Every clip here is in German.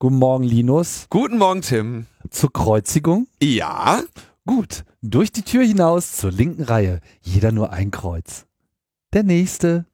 Guten Morgen, Linus. Guten Morgen, Tim. Zur Kreuzigung? Ja. Gut. Durch die Tür hinaus zur linken Reihe. Jeder nur ein Kreuz. Der nächste.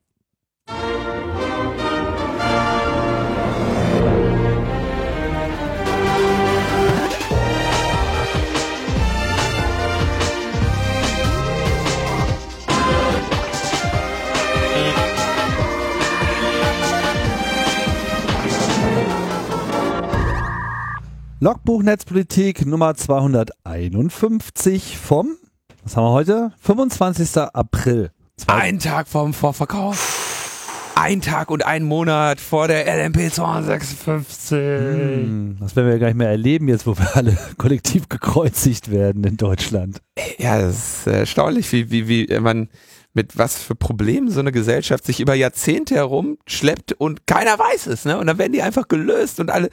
Logbuch Netzpolitik Nummer 251 vom, was haben wir heute? 25. April. Ein Tag vorm Vorverkauf. Ein Tag und ein Monat vor der LMP 256. Hm, das werden wir ja gar nicht mehr erleben, jetzt wo wir alle kollektiv gekreuzigt werden in Deutschland. Ja, das ist erstaunlich, wie, wie, wie man mit was für Problemen so eine Gesellschaft sich über Jahrzehnte herum schleppt und keiner weiß es, ne? Und dann werden die einfach gelöst und alle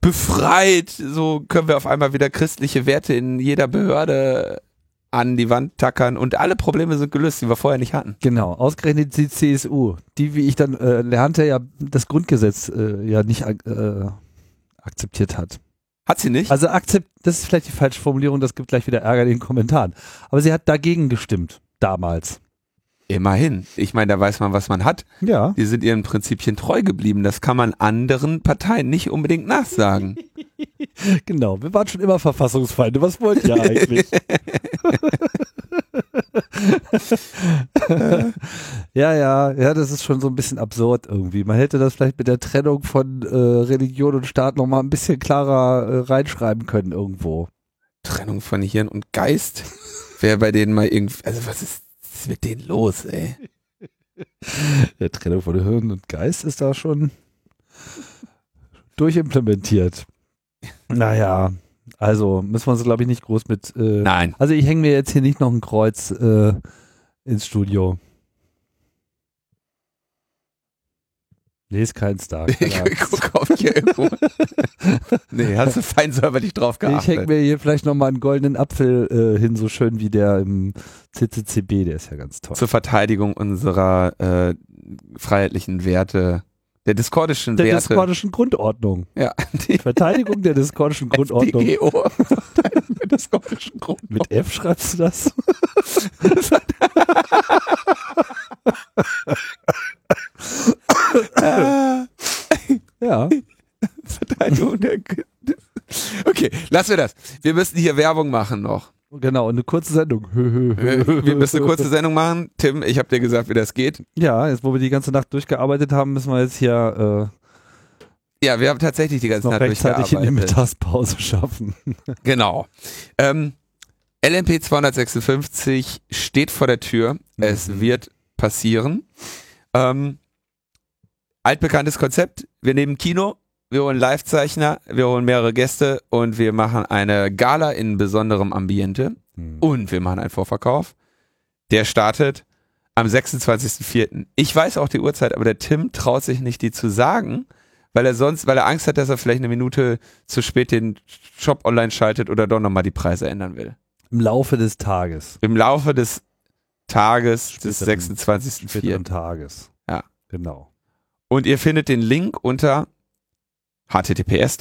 befreit. So können wir auf einmal wieder christliche Werte in jeder Behörde an die Wand tackern und alle Probleme sind gelöst, die wir vorher nicht hatten. Genau, ausgerechnet die CSU, die, wie ich dann äh, lernte, ja das Grundgesetz äh, ja nicht äh, akzeptiert hat. Hat sie nicht? Also akzept, das ist vielleicht die falsche Formulierung, das gibt gleich wieder Ärger in den Kommentaren. Aber sie hat dagegen gestimmt, damals. Immerhin. Ich meine, da weiß man, was man hat. Ja. Die sind ihren Prinzipien treu geblieben. Das kann man anderen Parteien nicht unbedingt nachsagen. genau. Wir waren schon immer Verfassungsfeinde. Was wollt ihr eigentlich? ja, ja, ja, das ist schon so ein bisschen absurd irgendwie. Man hätte das vielleicht mit der Trennung von äh, Religion und Staat noch mal ein bisschen klarer äh, reinschreiben können irgendwo. Trennung von Hirn und Geist? Wäre bei denen mal irgendwie, also was ist ist mit denen los, ey? Der Trennung von Hirn und Geist ist da schon durchimplementiert. Naja, also müssen wir uns, glaube ich, nicht groß mit. Äh, Nein. Also ich hänge mir jetzt hier nicht noch ein Kreuz äh, ins Studio. Nee, ist kein Star. Ich gucke auf hier irgendwo. nee, hast du fein säuberlich drauf geachtet. Ich hänge mir hier vielleicht nochmal einen goldenen Apfel äh, hin, so schön wie der im CCCB, der ist ja ganz toll. Zur Verteidigung unserer äh, freiheitlichen Werte, der diskordischen der Werte. Der diskordischen Grundordnung. Ja. Die Verteidigung der diskordischen Grundordnung. Verteidigung der diskordischen Grundordnung. Mit F schreibst du das? ja. Verteidigung der. Okay, lassen wir das. Wir müssen hier Werbung machen noch. Genau, eine kurze Sendung. wir müssen eine kurze Sendung machen. Tim, ich habe dir gesagt, wie das geht. Ja, jetzt wo wir die ganze Nacht durchgearbeitet haben, müssen wir jetzt hier. Äh, ja, wir haben tatsächlich die ganze Nacht rechtzeitig in die Mittagspause schaffen. genau. Ähm, LMP 256 steht vor der Tür. Mhm. Es wird passieren. Ähm, altbekanntes Konzept. Wir nehmen Kino, wir holen Livezeichner, wir holen mehrere Gäste und wir machen eine Gala in besonderem Ambiente hm. und wir machen einen Vorverkauf. Der startet am 26.04. Ich weiß auch die Uhrzeit, aber der Tim traut sich nicht, die zu sagen, weil er sonst, weil er Angst hat, dass er vielleicht eine Minute zu spät den Shop online schaltet oder doch nochmal die Preise ändern will. Im Laufe des Tages. Im Laufe des Tages Späteren, des 26.04. Tages. Ja. Genau. Und ihr findet den Link unter https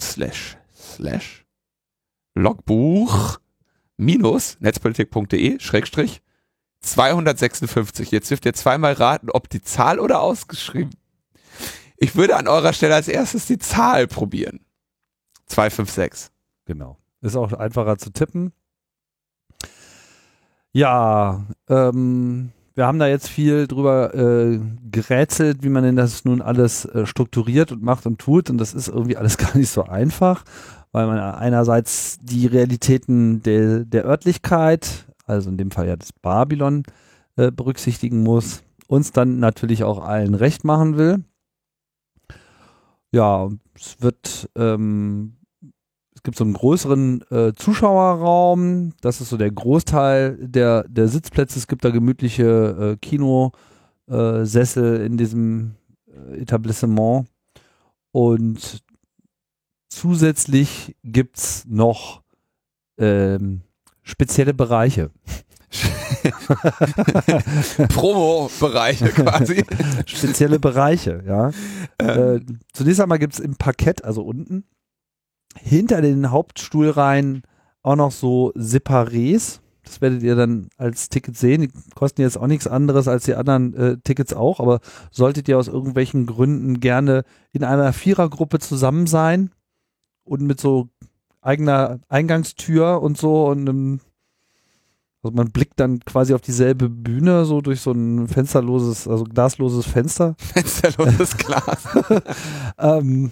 slash slash logbuch minus netzpolitik.de schrägstrich 256. Jetzt dürft ihr zweimal raten, ob die Zahl oder ausgeschrieben. Ich würde an eurer Stelle als erstes die Zahl probieren. 256. Genau. Ist auch einfacher zu tippen. Ja, ähm, wir haben da jetzt viel drüber äh, gerätselt, wie man denn das nun alles äh, strukturiert und macht und tut. Und das ist irgendwie alles gar nicht so einfach, weil man einerseits die Realitäten der, der Örtlichkeit, also in dem Fall ja das Babylon, äh, berücksichtigen muss, uns dann natürlich auch allen recht machen will. Ja, es wird ähm, es gibt so einen größeren äh, Zuschauerraum, das ist so der Großteil der, der Sitzplätze. Es gibt da gemütliche äh, Kinosessel äh, in diesem äh, Etablissement. Und zusätzlich gibt es noch ähm, spezielle Bereiche. Promo-Bereiche quasi. Spezielle Bereiche, ja. Äh, zunächst einmal gibt es im Parkett, also unten, hinter den Hauptstuhlreihen auch noch so Separés. Das werdet ihr dann als Ticket sehen. Die kosten jetzt auch nichts anderes als die anderen äh, Tickets auch, aber solltet ihr aus irgendwelchen Gründen gerne in einer Vierergruppe zusammen sein und mit so eigener Eingangstür und so und einem also man blickt dann quasi auf dieselbe Bühne, so durch so ein fensterloses, also glasloses Fenster. Fensterloses Glas. ähm,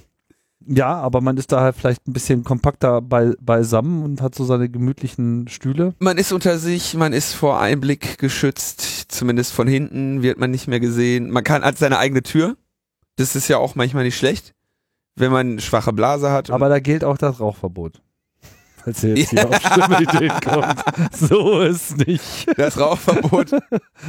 ja, aber man ist da halt vielleicht ein bisschen kompakter bei, beisammen und hat so seine gemütlichen Stühle. Man ist unter sich, man ist vor Einblick geschützt, zumindest von hinten wird man nicht mehr gesehen. Man kann hat seine eigene Tür. Das ist ja auch manchmal nicht schlecht, wenn man eine schwache Blase hat. Aber da gilt auch das Rauchverbot. Falls ihr jetzt hier auf Stimmideen kommt. So ist nicht. Das Rauchverbot,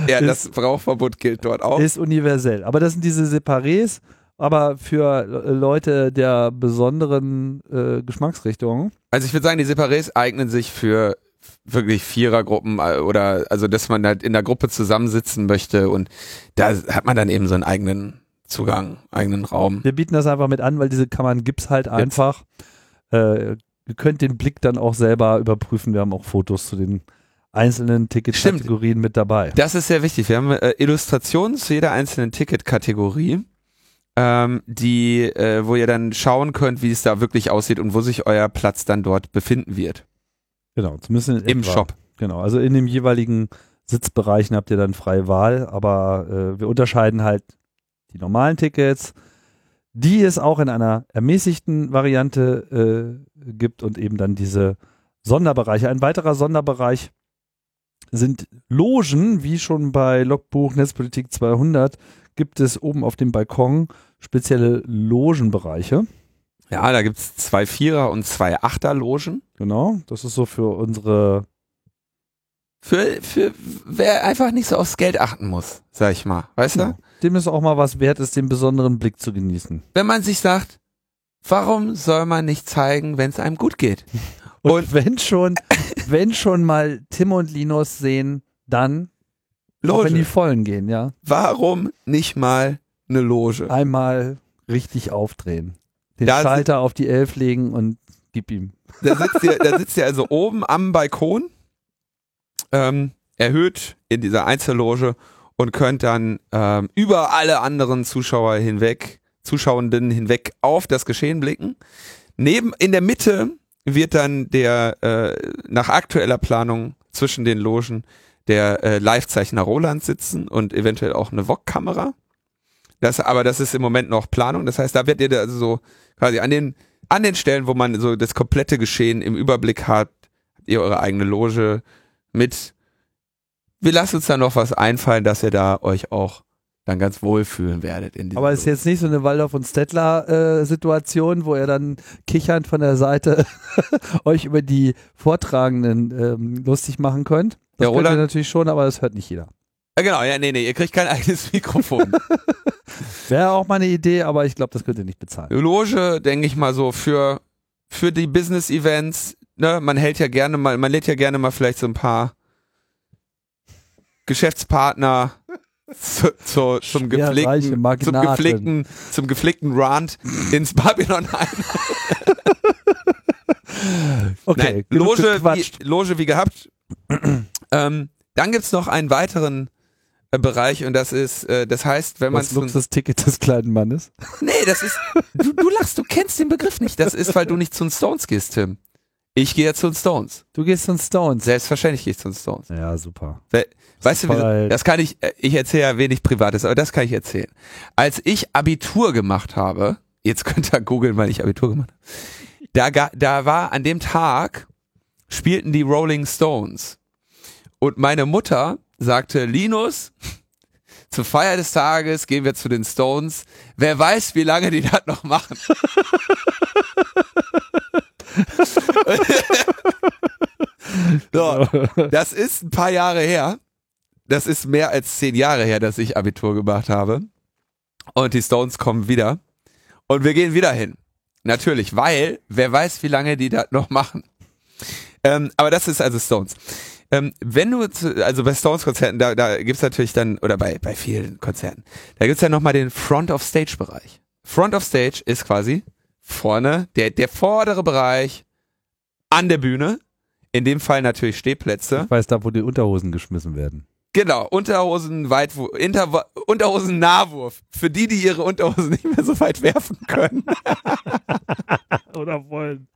ja, das Rauchverbot gilt dort auch. Ist universell. Aber das sind diese Separés, aber für Le- Leute der besonderen äh, Geschmacksrichtungen. Also ich würde sagen, die Separés eignen sich für wirklich Vierergruppen äh, oder also dass man halt in der Gruppe zusammensitzen möchte und da hat man dann eben so einen eigenen Zugang, eigenen Raum. Wir bieten das einfach mit an, weil diese Kammern gibt's halt einfach. Äh, ihr könnt den Blick dann auch selber überprüfen. Wir haben auch Fotos zu den einzelnen Ticketkategorien mit dabei. Das ist sehr wichtig. Wir haben äh, Illustrationen zu jeder einzelnen Ticketkategorie, ähm, die, äh, wo ihr dann schauen könnt, wie es da wirklich aussieht und wo sich euer Platz dann dort befinden wird. Genau, zumindest in Im etwa. Shop. Genau, also in den jeweiligen Sitzbereichen habt ihr dann freie Wahl, aber äh, wir unterscheiden halt die normalen Tickets, die es auch in einer ermäßigten Variante äh, gibt und eben dann diese Sonderbereiche. Ein weiterer Sonderbereich sind Logen, wie schon bei Logbuch Netzpolitik 200 gibt es oben auf dem Balkon spezielle Logenbereiche. Ja, da gibt's zwei Vierer und zwei Achter Logen. Genau, das ist so für unsere Für, für wer einfach nicht so aufs Geld achten muss, sag ich mal. Weißt Genau. du? dem es auch mal was wert ist, den besonderen Blick zu genießen. Wenn man sich sagt, warum soll man nicht zeigen, wenn es einem gut geht? Und, Und- wenn schon, wenn schon mal Tim und Linus sehen, dann, auch wenn die Loge. vollen gehen, ja, Warum nicht mal eine Loge? einmal richtig aufdrehen. Den Da Schalter auf die Elf legen und gib ihm. Da sitzt ihr, da sitzt ihr also oben am Balkon, ähm, erhöht in dieser Einzelloge und könnt dann ähm, über alle anderen Zuschauer hinweg, Zuschauenden hinweg auf das Geschehen blicken. Neben, in der Mitte wird dann der äh, nach aktueller Planung zwischen den Logen der äh, Livezeichner Roland sitzen und eventuell auch eine VOG-Kamera. Das, aber das ist im Moment noch Planung. Das heißt, da werdet ihr also so quasi an den, an den Stellen, wo man so das komplette Geschehen im Überblick hat, habt ihr eure eigene Loge mit. Wir lassen uns da noch was einfallen, dass ihr da euch auch dann ganz wohl fühlen werdet. In Aber es ist jetzt nicht so eine Waldorf und Stettler äh, Situation, wo ihr dann kichernd von der Seite euch über die Vortragenden ähm, lustig machen könnt. Das Ja, Roland- natürlich schon, aber das hört nicht jeder. Ja, genau, ja, nee, nee, ihr kriegt kein eigenes Mikrofon. Wäre auch mal eine Idee, aber ich glaube, das könnt ihr nicht bezahlen. Loge, denke ich mal so, für, für die Business-Events, ne, man hält ja gerne mal, man lädt ja gerne mal vielleicht so ein paar Geschäftspartner zu, zu, zum gepflegten, zum gepflegten, zum gepflegten Rant ins Babylon ein. Okay, Nein, Loge, wie, Loge wie gehabt. ähm, dann gibt's noch einen weiteren äh, Bereich und das ist, äh, das heißt, wenn man Das Luxusticket des kleinen Mannes. Nee, das ist. Du, du lachst, du kennst den Begriff nicht. Das ist, weil du nicht zu den Stones gehst, Tim. Ich gehe ja zu den Stones. Du gehst zu den Stones. Selbstverständlich gehe ich zu den Stones. Ja, super. We weißt du, wieso? alt. das kann ich, äh, ich erzähle ja wenig Privates, aber das kann ich erzählen. Als ich Abitur gemacht habe, jetzt könnt ihr googeln, weil ich Abitur gemacht habe, da, da war an dem Tag, spielten die Rolling Stones. Und meine Mutter sagte, Linus, zur Feier des Tages gehen wir zu den Stones. Wer weiß, wie lange die das noch machen. so, das ist ein paar Jahre her. Das ist mehr als zehn Jahre her, dass ich Abitur gemacht habe. Und die Stones kommen wieder. Und wir gehen wieder hin. Natürlich, weil wer weiß, wie lange die das noch machen. Ähm, aber das ist also Stones. Ähm, wenn du, zu, also bei Stones-Konzerten, da, da gibt's natürlich dann, oder bei, bei vielen Konzerten, da gibt's ja nochmal den Front-of-Stage-Bereich. Front of Stage ist quasi vorne, der, der vordere Bereich an der Bühne. In dem Fall natürlich Stehplätze. Ich weiß da, wo die Unterhosen geschmissen werden. Genau, Unterhosen Weitwurf, Inter Unterhosen Nahwurf. Für die, die ihre Unterhosen nicht mehr so weit werfen können. Oder wollen.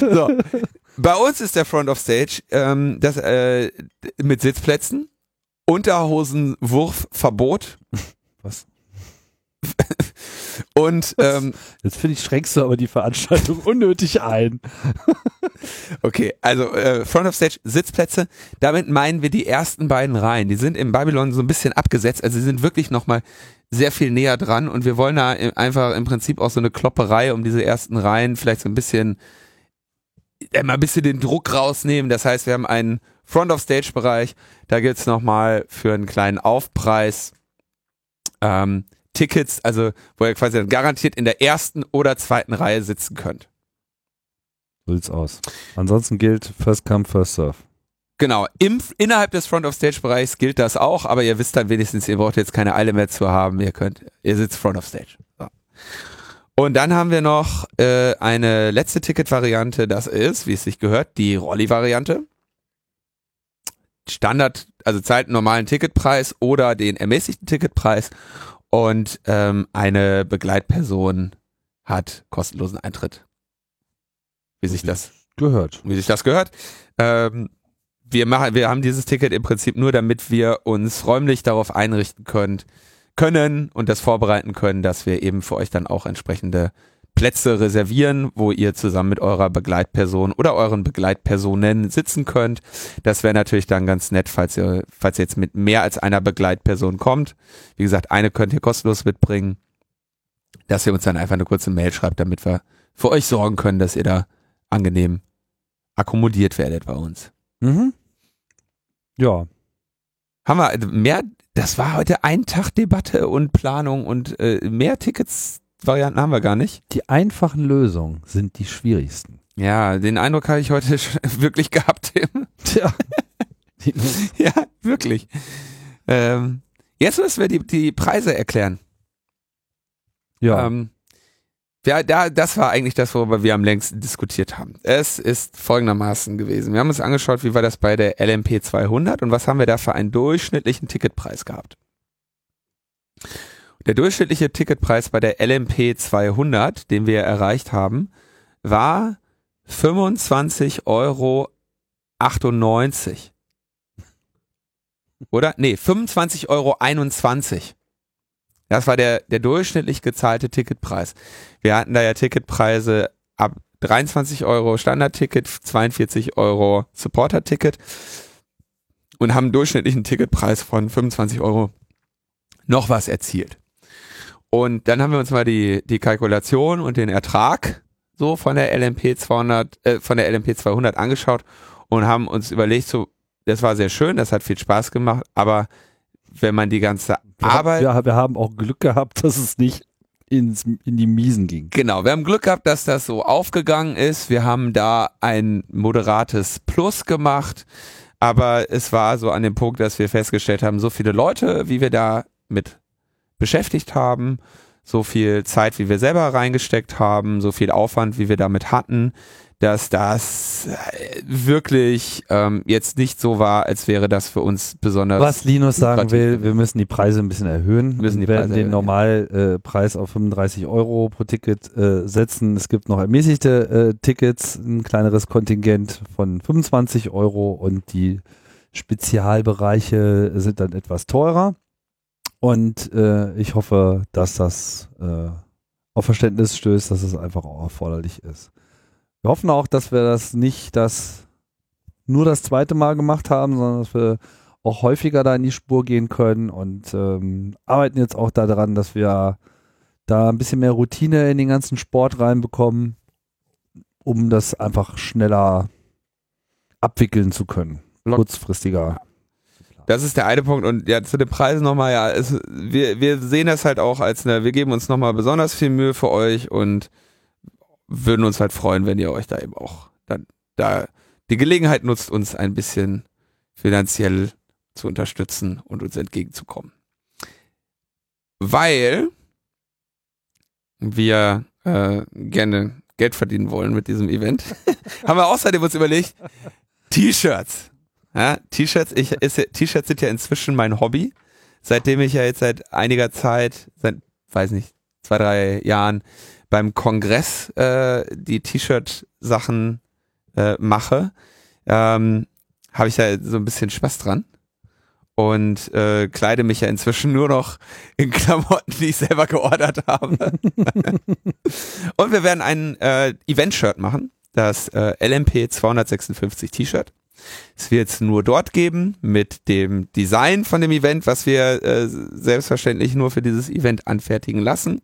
So. Bei uns ist der Front of Stage ähm, das, äh, mit Sitzplätzen, Unterhosenwurfverbot. Was? Und ähm, Jetzt finde ich, schränkst du aber die Veranstaltung unnötig ein. okay, also äh, Front of Stage Sitzplätze, damit meinen wir die ersten beiden Reihen. Die sind im Babylon so ein bisschen abgesetzt, also sie sind wirklich nochmal sehr viel näher dran und wir wollen da einfach im Prinzip auch so eine Klopperei um diese ersten Reihen vielleicht so ein bisschen mal ein bisschen den Druck rausnehmen. Das heißt, wir haben einen Front of Stage Bereich, da gibt's nochmal für einen kleinen Aufpreis ähm, Tickets, also wo ihr quasi dann garantiert in der ersten oder zweiten Reihe sitzen könnt. So sieht's aus. Ansonsten gilt First Come, First Serve. Genau, im, innerhalb des Front of Stage Bereichs gilt das auch, aber ihr wisst dann wenigstens, ihr braucht jetzt keine Eile mehr zu haben, ihr könnt, ihr sitzt Front of Stage. So. Und dann haben wir noch äh, eine letzte Ticket-Variante, das ist, wie es sich gehört, die Rolli-Variante. Standard, also zahlt einen normalen Ticketpreis oder den ermäßigten Ticketpreis und ähm, eine Begleitperson hat kostenlosen Eintritt. Wie sich das gehört. Wie sich das gehört. Ähm, wir machen, wir haben dieses Ticket im Prinzip nur, damit wir uns räumlich darauf einrichten können, können und das vorbereiten können, dass wir eben für euch dann auch entsprechende Plätze reservieren, wo ihr zusammen mit eurer Begleitperson oder euren Begleitpersonen sitzen könnt. Das wäre natürlich dann ganz nett, falls ihr, falls ihr jetzt mit mehr als einer Begleitperson kommt. Wie gesagt, eine könnt ihr kostenlos mitbringen, dass ihr uns dann einfach eine kurze Mail schreibt, damit wir für euch sorgen können, dass ihr da angenehm akkommodiert werdet bei uns. Mhm. Ja. Haben wir also mehr, das war heute ein Tag Debatte und Planung und äh, mehr Tickets Varianten haben wir gar nicht. Die einfachen Lösungen sind die schwierigsten. Ja, den Eindruck habe ich heute wirklich gehabt, Tim. Tja. ja, wirklich. Ähm, jetzt müssen wir die, die Preise erklären. Ja. Ähm, ja, da, das war eigentlich das, worüber wir am längsten diskutiert haben. Es ist folgendermaßen gewesen. Wir haben uns angeschaut, wie war das bei der LMP 200 und was haben wir da für einen durchschnittlichen Ticketpreis gehabt. Der durchschnittliche Ticketpreis bei der LMP 200, den wir erreicht haben, war 25,98 Euro. Oder? Nee, 25,21 Euro. Das war der, der durchschnittlich gezahlte Ticketpreis. Wir hatten da ja Ticketpreise ab 23 Euro Standardticket, 42 Euro Supporter-Ticket und haben einen durchschnittlichen Ticketpreis von 25 Euro noch was erzielt. Und dann haben wir uns mal die, die Kalkulation und den Ertrag so von der LMP 200, äh, von der LMP 200 angeschaut und haben uns überlegt, so, das war sehr schön, das hat viel Spaß gemacht, aber wenn man die ganze Arbeit. Wir, wir haben auch Glück gehabt, dass es nicht ins, in die Miesen ging. Genau, wir haben Glück gehabt, dass das so aufgegangen ist. Wir haben da ein moderates Plus gemacht, aber es war so an dem Punkt, dass wir festgestellt haben, so viele Leute, wie wir da mit beschäftigt haben, so viel Zeit, wie wir selber reingesteckt haben, so viel Aufwand, wie wir damit hatten, dass das äh, wirklich ähm, jetzt nicht so war, als wäre das für uns besonders. Was Linus sagen will, wir müssen die Preise ein bisschen erhöhen. Wir müssen die wir werden Preise den. Normalpreis auf 35 Euro pro Ticket äh, setzen. Es gibt noch ermäßigte äh, Tickets, ein kleineres Kontingent von 25 Euro und die Spezialbereiche sind dann etwas teurer. Und äh, ich hoffe, dass das äh, auf Verständnis stößt, dass es einfach auch erforderlich ist. Wir hoffen auch, dass wir das nicht das nur das zweite Mal gemacht haben, sondern dass wir auch häufiger da in die Spur gehen können und ähm, arbeiten jetzt auch daran, dass wir da ein bisschen mehr Routine in den ganzen Sport reinbekommen, um das einfach schneller abwickeln zu können. Kurzfristiger. Das ist der eine Punkt und ja, zu den Preisen nochmal, ja, es, wir, wir sehen das halt auch als eine, wir geben uns nochmal besonders viel Mühe für euch und würden uns halt freuen, wenn ihr euch da eben auch dann da die Gelegenheit nutzt, uns ein bisschen finanziell zu unterstützen und uns entgegenzukommen. Weil wir äh, gerne Geld verdienen wollen mit diesem Event, haben wir außerdem uns überlegt, T-Shirts. Ja, T-Shirts, ich, T-Shirts sind ja inzwischen mein Hobby, seitdem ich ja jetzt seit einiger Zeit, seit, weiß nicht, zwei, drei Jahren beim Kongress äh, die T-Shirt-Sachen äh, mache, ähm, habe ich da so ein bisschen Spaß dran und äh, kleide mich ja inzwischen nur noch in Klamotten, die ich selber geordert habe. und wir werden ein äh, Event-Shirt machen, das äh, LMP 256 T-Shirt. Es wird es nur dort geben mit dem Design von dem Event, was wir äh, selbstverständlich nur für dieses Event anfertigen lassen.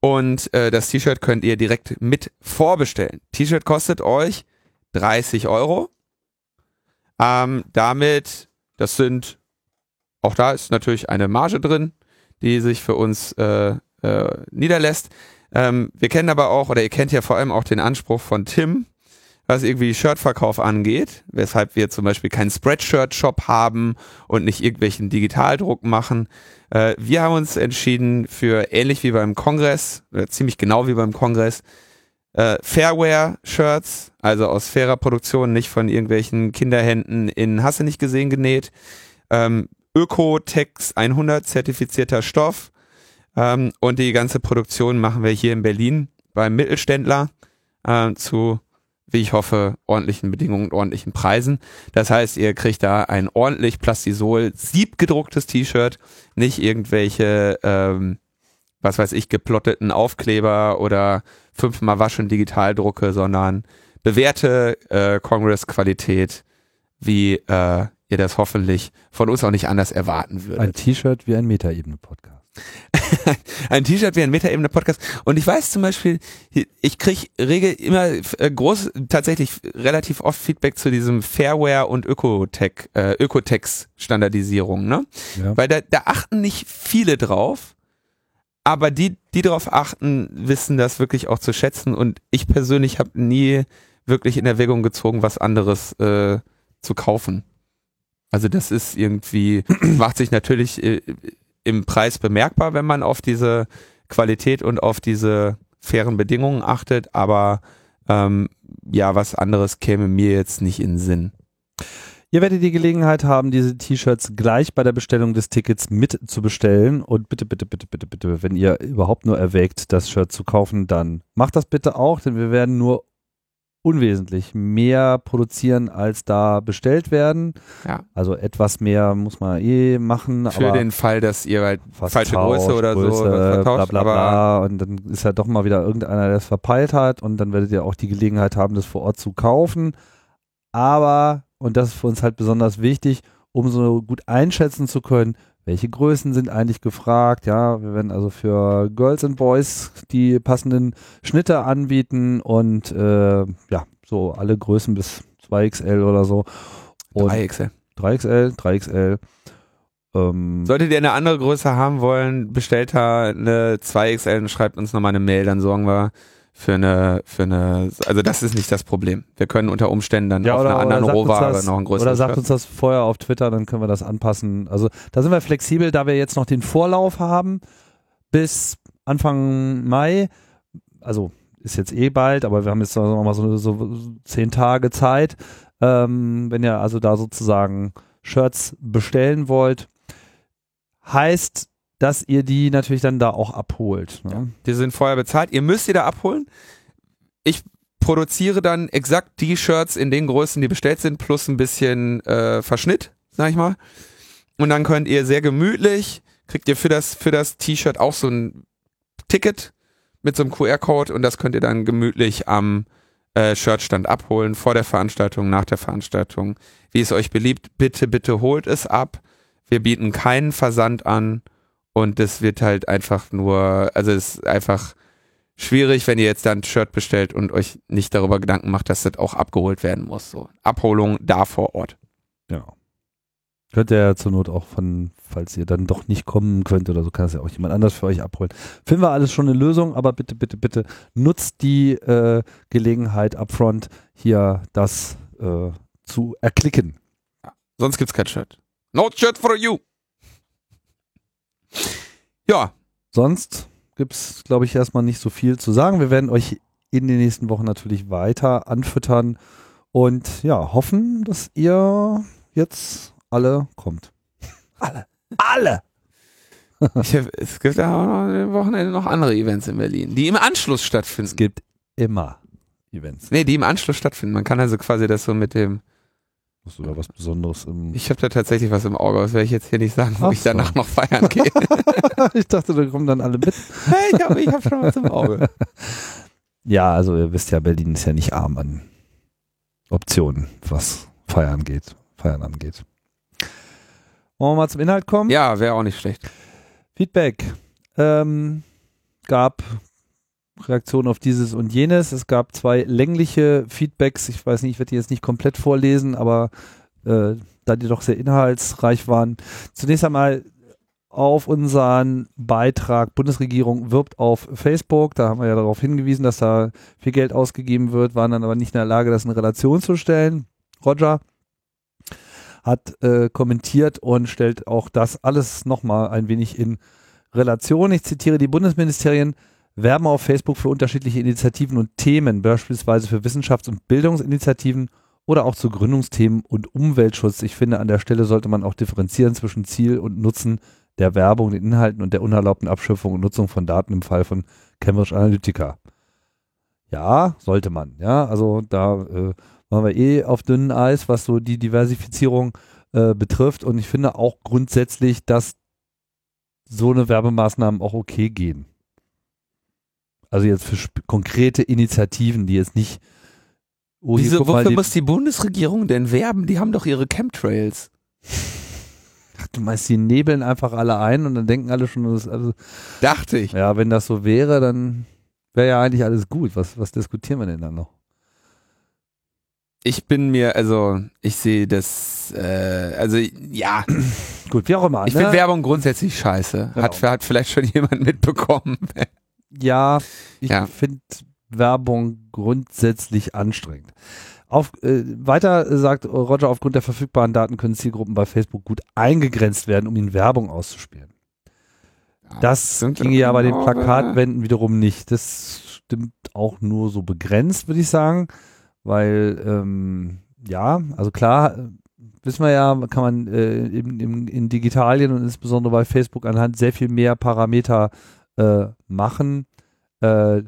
Und äh, das T-Shirt könnt ihr direkt mit vorbestellen. T-Shirt kostet euch 30 Euro. Ähm, damit, das sind, auch da ist natürlich eine Marge drin, die sich für uns äh, äh, niederlässt. Ähm, wir kennen aber auch, oder ihr kennt ja vor allem auch den Anspruch von Tim, was irgendwie Shirtverkauf angeht, weshalb wir zum Beispiel keinen Spreadshirt-Shop haben und nicht irgendwelchen Digitaldruck machen. Äh, wir haben uns entschieden für ähnlich wie beim Kongress, oder ziemlich genau wie beim Kongress, äh, Fairwear-Shirts, also aus fairer Produktion, nicht von irgendwelchen Kinderhänden in Hasse nicht gesehen genäht. Ähm, Öko-Tex 100 zertifizierter Stoff. Ähm, und die ganze Produktion machen wir hier in Berlin beim Mittelständler äh, zu, wie ich hoffe, ordentlichen Bedingungen und ordentlichen Preisen. Das heißt, ihr kriegt da ein ordentlich Plastisol siebgedrucktes T-Shirt, nicht irgendwelche, ähm, was weiß ich, geplotteten Aufkleber oder fünfmal waschen Digitaldrucke, sondern bewährte äh, Congress-Qualität, wie äh, ihr das hoffentlich von uns auch nicht anders erwarten würdet. Ein T-Shirt wie ein Metaebene-Podcast. ein T-Shirt wie ein Metaebene-Podcast. Und ich weiß zum Beispiel, ich kriege regel immer äh, groß, tatsächlich relativ oft Feedback zu diesem Fairware und Ökotech, äh, Ökotex-Standardisierung, ne? Ja. Weil da, da achten nicht viele drauf aber die, die darauf achten, wissen das wirklich auch zu schätzen. Und ich persönlich habe nie wirklich in Erwägung gezogen, was anderes äh, zu kaufen. Also das ist irgendwie, macht sich natürlich äh, im Preis bemerkbar, wenn man auf diese Qualität und auf diese fairen Bedingungen achtet, aber ähm, ja, was anderes käme mir jetzt nicht in Sinn. Ihr werdet die Gelegenheit haben, diese T-Shirts gleich bei der Bestellung des Tickets mit zu bestellen. Und bitte, bitte, bitte, bitte, bitte, wenn ihr überhaupt nur erwägt, das Shirt zu kaufen, dann macht das bitte auch, denn wir werden nur unwesentlich mehr produzieren, als da bestellt werden. Ja. Also etwas mehr muss man eh machen. Für den Fall, dass ihr halt falsche tauscht, Größe oder Größe, so vertauscht, bla bla bla. Und dann ist ja doch mal wieder irgendeiner, der es verpeilt hat. Und dann werdet ihr auch die Gelegenheit haben, das vor Ort zu kaufen. Aber und das ist für uns halt besonders wichtig, um so gut einschätzen zu können, welche Größen sind eigentlich gefragt. Ja, wir werden also für Girls and Boys die passenden Schnitte anbieten und äh, ja, so alle Größen bis 2XL oder so. Und 3XL. 3XL, 3XL. Ähm, Solltet ihr eine andere Größe haben wollen, bestellt da eine 2XL und schreibt uns nochmal eine Mail, dann sorgen wir für eine, für eine, also das ist nicht das Problem. Wir können unter Umständen dann ja, auf oder, einer anderen Rohware das, noch ein größeres Oder sagt uns das vorher auf Twitter, dann können wir das anpassen. Also da sind wir flexibel, da wir jetzt noch den Vorlauf haben bis Anfang Mai. Also ist jetzt eh bald, aber wir haben jetzt noch mal so, so zehn Tage Zeit. Ähm, wenn ihr also da sozusagen Shirts bestellen wollt, heißt dass ihr die natürlich dann da auch abholt. Ne? Ja, die sind vorher bezahlt. Ihr müsst die da abholen. Ich produziere dann exakt die Shirts in den Größen, die bestellt sind, plus ein bisschen äh, Verschnitt, sag ich mal. Und dann könnt ihr sehr gemütlich, kriegt ihr für das, für das T-Shirt auch so ein Ticket mit so einem QR-Code und das könnt ihr dann gemütlich am äh, Shirtstand abholen, vor der Veranstaltung, nach der Veranstaltung. Wie es euch beliebt, bitte, bitte holt es ab. Wir bieten keinen Versand an. Und das wird halt einfach nur, also es ist einfach schwierig, wenn ihr jetzt dann ein Shirt bestellt und euch nicht darüber Gedanken macht, dass das auch abgeholt werden muss. So. Abholung da vor Ort. Ja. Könnt ihr ja zur Not auch von, falls ihr dann doch nicht kommen könnt oder so, kann es ja auch jemand anders für euch abholen. Finden wir alles schon eine Lösung, aber bitte, bitte, bitte nutzt die äh, Gelegenheit upfront hier das äh, zu erklicken. Sonst gibt's kein Shirt. No shirt for you. Ja, Sonst gibt's, glaube ich, erstmal nicht so viel zu sagen. Wir werden euch in den nächsten Wochen natürlich weiter anfüttern und ja, hoffen, dass ihr jetzt alle kommt. Alle. Alle! ich, es gibt ja auch noch am Wochenende noch andere Events in Berlin, die im Anschluss stattfinden. Es gibt immer Events. Nee, die im Anschluss stattfinden. Man kann also quasi das so mit dem. Hast du da was Besonderes im. Ich habe da tatsächlich was im Auge, das werde ich jetzt hier nicht sagen, wo Ach ich so. danach noch feiern gehe. ich dachte, da kommen dann alle mit. hey, ich habe hab schon was im Auge. Ja, also ihr wisst ja, Berlin ist ja nicht arm an Optionen, was Feiern geht, Feiern angeht. Wollen wir mal zum Inhalt kommen? Ja, wäre auch nicht schlecht. Feedback. Ähm, gab Reaktionen auf dieses und jenes. Es gab zwei längliche Feedbacks. Ich weiß nicht, ich werde die jetzt nicht komplett vorlesen, aber äh, da die doch sehr inhaltsreich waren. Zunächst einmal auf unseren Beitrag Bundesregierung wirbt auf Facebook. Da haben wir ja darauf hingewiesen, dass da viel Geld ausgegeben wird, waren dann aber nicht in der Lage, das in Relation zu stellen. Roger hat äh, kommentiert und stellt auch das alles nochmal ein wenig in Relation. Ich zitiere, die Bundesministerien werben auf Facebook für unterschiedliche Initiativen und Themen, beispielsweise für Wissenschafts- und Bildungsinitiativen oder auch zu Gründungsthemen und Umweltschutz. Ich finde, an der Stelle sollte man auch differenzieren zwischen Ziel und Nutzen der Werbung, den Inhalten und der unerlaubten Abschöpfung und Nutzung von Daten im Fall von Cambridge Analytica. Ja, sollte man. Ja, also da äh, waren wir eh auf dünnem Eis, was so die Diversifizierung äh, betrifft. Und ich finde auch grundsätzlich, dass so eine Werbemaßnahmen auch okay gehen. Also jetzt für konkrete Initiativen, die jetzt nicht. Oh, Wieso, wofür die- muss die Bundesregierung denn werben? Die haben doch ihre Chemtrails. Ach, du meinst, die nebeln einfach alle ein und dann denken alle schon, das also, Dachte ich. ja, wenn das so wäre, dann wäre ja eigentlich alles gut. Was, was diskutieren wir denn dann noch? Ich bin mir, also, ich sehe das, äh, also, ja, Gut, wie auch immer. ich ne? finde Werbung grundsätzlich scheiße. Genau. Hat, hat vielleicht schon jemand mitbekommen. Ja, ich Ja. finde Werbung grundsätzlich anstrengend. Auf, äh, weiter sagt Roger, aufgrund der verfügbaren Daten können Zielgruppen bei Facebook gut eingegrenzt werden, um ihnen Werbung auszuspielen. Das sind ginge ja bei den Plakatwänden wiederum nicht. Das stimmt auch nur so begrenzt, würde ich sagen, weil ähm, ja, also klar, äh, wissen wir ja, kann man äh, in, in, in Digitalien und insbesondere bei Facebook anhand sehr viel mehr Parameter äh, machen. Äh,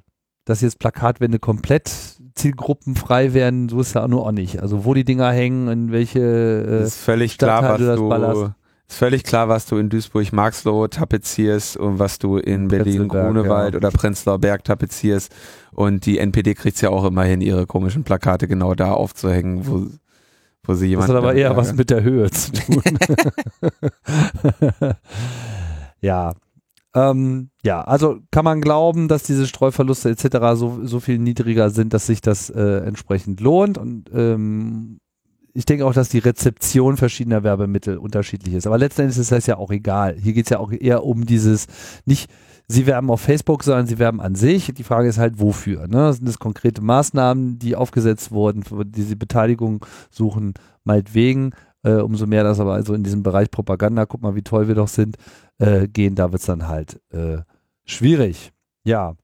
dass jetzt Plakatwände komplett zielgruppenfrei werden, so ist ja nur auch nicht. Also wo die Dinger hängen, in welche äh, ist völlig klar, was das du, ballerst. ist völlig klar, was du in Duisburg-Marxloh tapezierst und was du in Prenzlberg, Berlin-Grunewald ja. oder Prenzlauer Berg tapezierst. Und die NPD kriegt ja auch immerhin ihre komischen Plakate genau da aufzuhängen, wo, wo sie Das jemand. hat aber eher was mit der Höhe zu tun. ja. Ähm, ja, also kann man glauben, dass diese Streuverluste etc. so, so viel niedriger sind, dass sich das äh, entsprechend lohnt. Und ähm, ich denke auch, dass die Rezeption verschiedener Werbemittel unterschiedlich ist. Aber letzten Endes ist das ja auch egal. Hier geht es ja auch eher um dieses, nicht sie werben auf Facebook, sondern sie werben an sich. Die Frage ist halt, wofür? Ne? Sind das konkrete Maßnahmen, die aufgesetzt wurden, für die sie Beteiligung suchen, meinetwegen. Äh, umso mehr das aber also in diesem Bereich Propaganda, guck mal, wie toll wir doch sind, äh, gehen, da wird es dann halt äh, schwierig. Ja.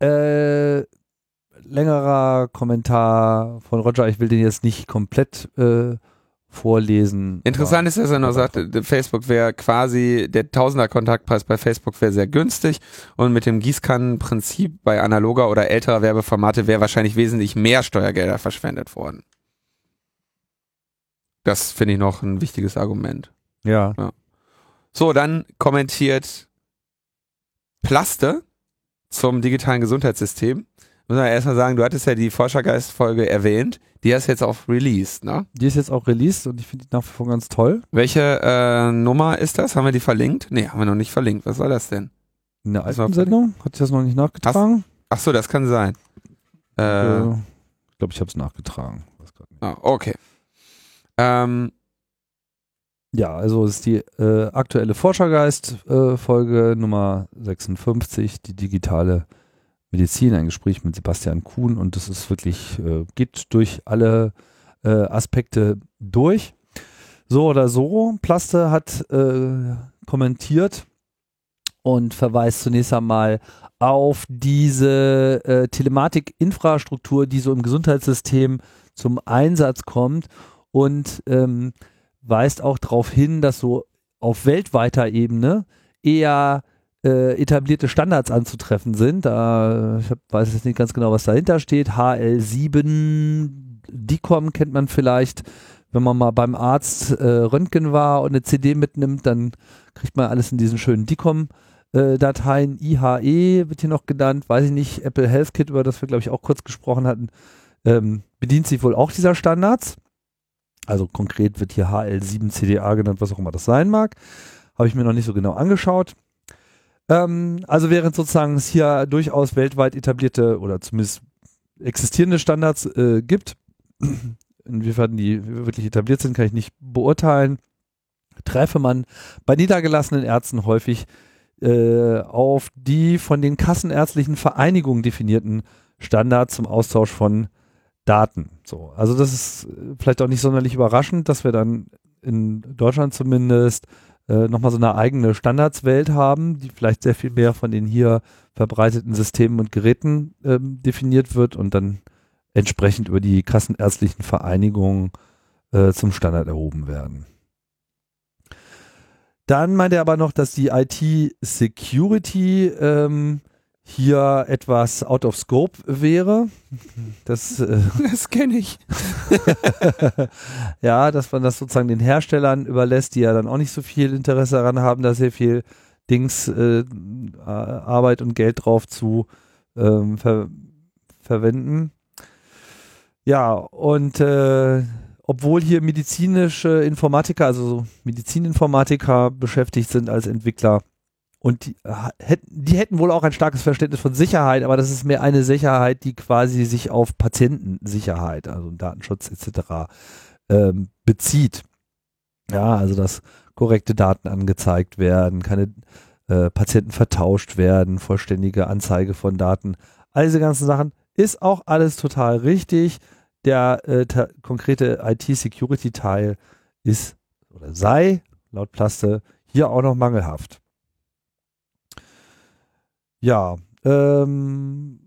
Äh, längerer Kommentar von Roger, ich will den jetzt nicht komplett äh, vorlesen. Interessant ist, dass er noch sagt, der Facebook wäre quasi, der Tausender-Kontaktpreis bei Facebook wäre sehr günstig und mit dem Gießkannenprinzip bei analoger oder älterer Werbeformate wäre wahrscheinlich wesentlich mehr Steuergelder verschwendet worden. Das finde ich noch ein wichtiges Argument. Ja. So, dann kommentiert Plaste zum digitalen Gesundheitssystem. Muss man erstmal sagen, du hattest ja die Forschergeist-Folge erwähnt. Die hast jetzt auch released, ne? Die ist jetzt auch released und ich finde die nach wie vor ganz toll. Welche äh, Nummer ist das? Haben wir die verlinkt? Nee, haben wir noch nicht verlinkt. Was war das denn? In der alten Sendung hat ich das noch nicht nachgetragen. Ach so, das kann sein. Äh, Äh, ich glaube, ich habe es nachgetragen. Ah, okay. Ähm, Ja, also es ist die äh, aktuelle Forschergeist-Folge Nummer 56, die digitale Medizin, ein Gespräch mit Sebastian Kuhn und das ist wirklich, äh, geht durch alle äh, Aspekte durch. So oder so, Plaste hat äh, kommentiert und verweist zunächst einmal auf diese äh, Telematik-Infrastruktur, die so im Gesundheitssystem zum Einsatz kommt und ähm, weist auch darauf hin, dass so auf weltweiter Ebene eher äh, etablierte Standards anzutreffen sind. Da, ich hab, weiß jetzt nicht ganz genau, was dahinter steht. HL7, DICOM kennt man vielleicht. Wenn man mal beim Arzt äh, Röntgen war und eine CD mitnimmt, dann kriegt man alles in diesen schönen DICOM äh, Dateien. IHE wird hier noch genannt, weiß ich nicht, Apple Health Kit, über das wir, glaube ich, auch kurz gesprochen hatten, ähm, bedient sich wohl auch dieser Standards. Also konkret wird hier HL7 CDA genannt, was auch immer das sein mag. Habe ich mir noch nicht so genau angeschaut. Ähm, also während sozusagen es hier durchaus weltweit etablierte oder zumindest existierende Standards äh, gibt, inwiefern die wirklich etabliert sind, kann ich nicht beurteilen, treffe man bei niedergelassenen Ärzten häufig äh, auf die von den kassenärztlichen Vereinigungen definierten Standards zum Austausch von Daten. So, also das ist äh, vielleicht auch nicht sonderlich überraschend, dass wir dann in Deutschland zumindest äh, nochmal so eine eigene Standardswelt haben, die vielleicht sehr viel mehr von den hier verbreiteten Systemen und Geräten ähm, definiert wird und dann entsprechend über die kassenärztlichen Vereinigungen äh, zum Standard erhoben werden. Dann meint er aber noch, dass die IT-Security ähm, hier etwas out of scope wäre. Das, äh, das kenne ich. ja, dass man das sozusagen den Herstellern überlässt, die ja dann auch nicht so viel Interesse daran haben, da sehr viel Dings, äh, Arbeit und Geld drauf zu ähm, ver verwenden. Ja, und äh, obwohl hier medizinische Informatiker, also Medizininformatiker beschäftigt sind als Entwickler, und die, äh, die, hätten wohl auch ein starkes Verständnis von Sicherheit, aber das ist mehr eine Sicherheit, die quasi sich auf Patientensicherheit, also Datenschutz etc. Ähm, bezieht. Ja, also dass korrekte Daten angezeigt werden, keine äh, Patienten vertauscht werden, vollständige Anzeige von Daten. All diese ganzen Sachen ist auch alles total richtig. Der äh, konkrete IT-Security-Teil ist oder sei laut Plaste hier auch noch mangelhaft. Ja, ähm,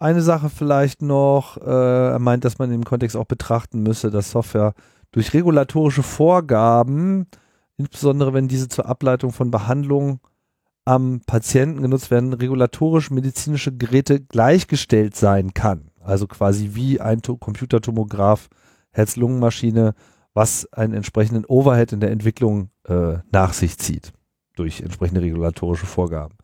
eine Sache vielleicht noch, äh, er meint, dass man im Kontext auch betrachten müsse, dass Software durch regulatorische Vorgaben, insbesondere wenn diese zur Ableitung von Behandlungen am Patienten genutzt werden, regulatorisch medizinische Geräte gleichgestellt sein kann. Also quasi wie ein Computertomograph, Herz-Lungen-Maschine, was einen entsprechenden Overhead in der Entwicklung äh, nach sich zieht durch entsprechende regulatorische Vorgaben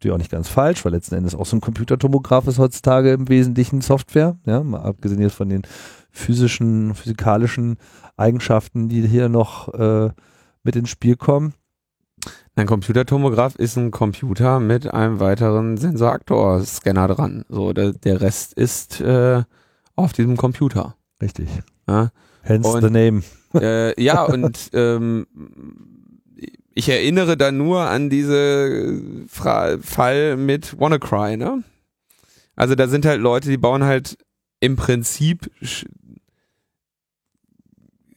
natürlich auch nicht ganz falsch, weil letzten Endes auch so ein Computertomograph ist heutzutage im Wesentlichen Software, ja, mal abgesehen jetzt von den physischen, physikalischen Eigenschaften, die hier noch äh, mit ins Spiel kommen. Ein Computertomograph ist ein Computer mit einem weiteren Sensoraktor-Scanner dran. So, der, der Rest ist äh, auf diesem Computer. Richtig. Ja? Hence und, the name. Äh, ja, und ähm, ich erinnere da nur an diese Fra Fall mit WannaCry, ne? Also da sind halt Leute, die bauen halt im Prinzip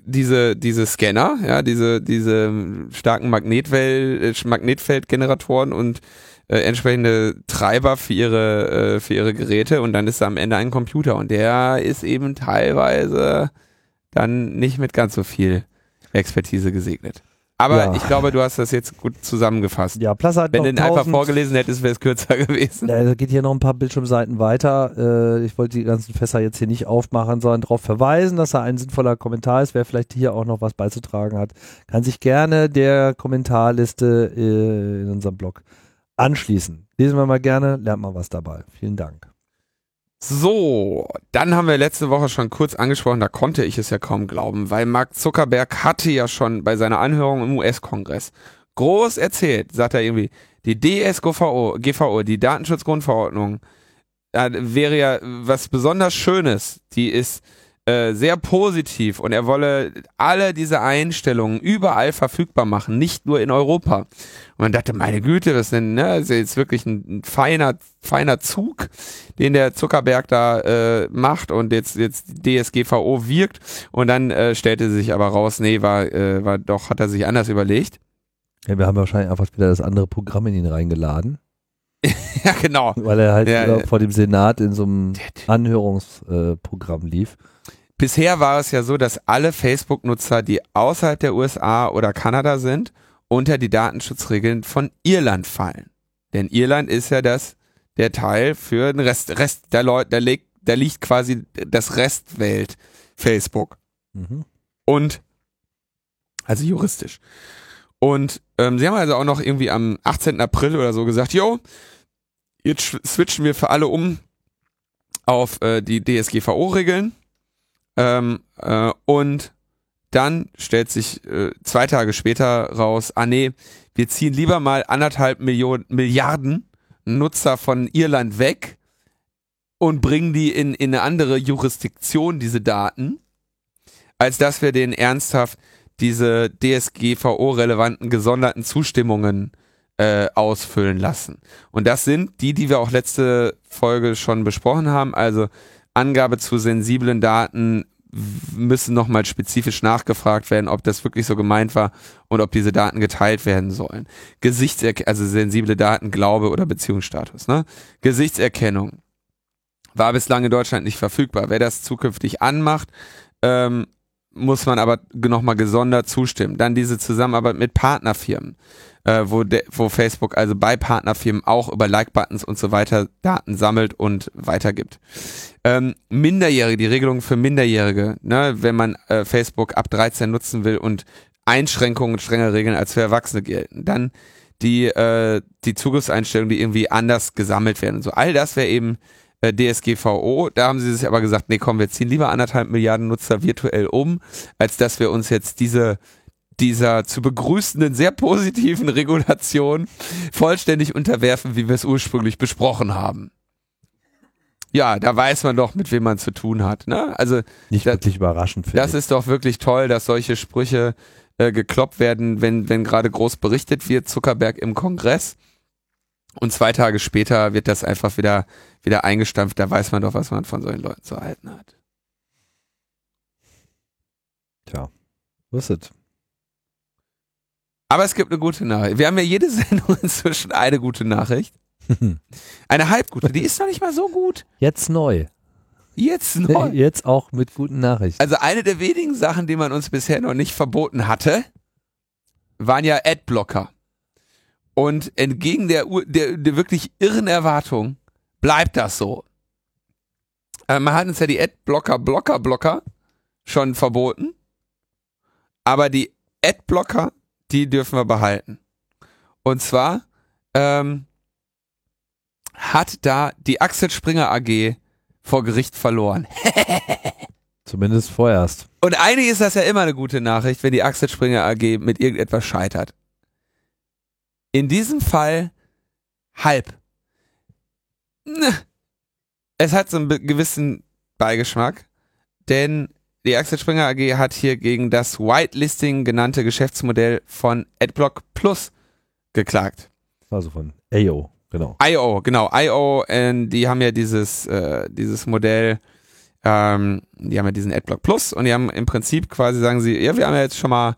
diese, diese Scanner, ja, diese, diese starken Magnetwell, äh, Magnetfeldgeneratoren und äh, entsprechende Treiber für ihre, äh, für ihre Geräte und dann ist da am Ende ein Computer und der ist eben teilweise dann nicht mit ganz so viel Expertise gesegnet. Aber ja. ich glaube, du hast das jetzt gut zusammengefasst. Ja, Plus hat Wenn du den einfach vorgelesen hättest, wäre es kürzer gewesen. Ja, geht hier noch ein paar Bildschirmseiten weiter. Äh, ich wollte die ganzen Fässer jetzt hier nicht aufmachen, sondern darauf verweisen, dass da ein sinnvoller Kommentar ist. Wer vielleicht hier auch noch was beizutragen hat, kann sich gerne der Kommentarliste äh, in unserem Blog anschließen. Lesen wir mal gerne, lernt mal was dabei. Vielen Dank. So, dann haben wir letzte Woche schon kurz angesprochen, da konnte ich es ja kaum glauben, weil Mark Zuckerberg hatte ja schon bei seiner Anhörung im US-Kongress groß erzählt, sagt er irgendwie, die DSGVO, GVO, die Datenschutzgrundverordnung, äh, wäre ja was besonders Schönes. Die ist äh, sehr positiv und er wolle alle diese Einstellungen überall verfügbar machen, nicht nur in Europa. Und man dachte, meine Güte, das ist, denn, ne, das ist jetzt wirklich ein, ein feiner, feiner Zug, den der Zuckerberg da äh, macht und jetzt, jetzt DSGVO wirkt. Und dann äh, stellte sich aber raus, nee, war, äh, war doch, hat er sich anders überlegt. Ja, wir haben wahrscheinlich einfach wieder das andere Programm in ihn reingeladen. ja, genau. Weil er halt Ja, ja. vor dem Senat in so einem Anhörungsprogramm lief. Bisher war es ja so, dass alle Facebook-Nutzer, die außerhalb der USA oder Kanada sind, unter die Datenschutzregeln von Irland fallen. Denn Irland ist ja das, der Teil für den Rest, Rest der Leute, da liegt, da liegt quasi das Restwelt Facebook. Mhm. Und, also juristisch. Und ähm, sie haben also auch noch irgendwie am 18. April oder so gesagt, jo, jetzt switchen wir für alle um auf äh, die DSGVO-Regeln. Ähm, äh, und dann stellt sich äh, zwei Tage später raus, ah nee, wir ziehen lieber mal anderthalb Millionen, Milliarden Nutzer von Irland weg und bringen die in, in eine andere Jurisdiktion, diese Daten, als dass wir denen ernsthaft diese DSGVO-relevanten gesonderten Zustimmungen äh, ausfüllen lassen. Und das sind die, die wir auch letzte Folge schon besprochen haben. Also Angabe zu sensiblen Daten müssen nochmal spezifisch nachgefragt werden, ob das wirklich so gemeint war und ob diese Daten geteilt werden sollen. Gesichtserkennung, also sensible Daten, Glaube oder Beziehungsstatus. Ne? Gesichtserkennung war bislang in Deutschland nicht verfügbar. Wer das zukünftig anmacht, ähm, muss man aber nochmal gesondert zustimmen. Dann diese Zusammenarbeit mit Partnerfirmen, äh, wo, de, wo Facebook also bei Partnerfirmen auch über Like-Buttons und so weiter Daten sammelt und weitergibt. Ähm, Minderjährige, die Regelung für Minderjährige, ne, wenn man äh, Facebook ab 13 nutzen will und Einschränkungen und Regeln als für Erwachsene gelten. Dann die, äh, die Zugriffseinstellungen, die irgendwie anders gesammelt werden und so. All das wäre eben DSGVO. Da haben sie sich aber gesagt, nee, komm, wir ziehen lieber anderthalb Milliarden Nutzer virtuell um, als dass wir uns jetzt diese dieser zu begrüßenden, sehr positiven Regulation vollständig unterwerfen, wie wir es ursprünglich besprochen haben. Ja, da weiß man doch, mit wem man zu tun hat. Ne? Also Nicht Das- wirklich überraschend. das ich. ist doch wirklich toll, dass solche Sprüche äh, gekloppt werden, wenn, wenn gerade groß berichtet wird, Zuckerberg im Kongress. Und zwei Tage später wird das einfach wieder, wieder eingestampft. Da weiß man doch, was man von solchen Leuten zu halten hat. Tja, was ist Aber es gibt eine gute Nachricht. Wir haben ja jede Sendung inzwischen eine gute Nachricht. Eine halbgute. Die ist noch nicht mal so gut. Jetzt neu. Jetzt neu. Jetzt auch mit guten Nachrichten. Also eine der wenigen Sachen, die man uns bisher noch nicht verboten hatte, waren ja Adblocker. Und entgegen der, der, der wirklich irren Erwartung bleibt das so. Äh, man hat uns ja die Adblocker, Blocker, Blocker schon verboten. Aber die Adblocker, die dürfen wir behalten. Und zwar ähm, hat da die Axel Springer AG vor Gericht verloren. Zumindest vorerst. Und eigentlich ist das ja immer eine gute Nachricht, wenn die Axel Springer AG mit irgendetwas scheitert. In diesem Fall halb. Ne. Es hat so einen gewissen Beigeschmack, denn die Axel Springer AG hat hier gegen das Whitelisting genannte Geschäftsmodell von AdBlock Plus geklagt. Also von AO, genau. IO, genau, IO, äh, die haben ja dieses, äh, dieses Modell, ähm, die haben ja diesen AdBlock Plus und die haben im Prinzip quasi, sagen sie, ja, wir haben ja jetzt schon mal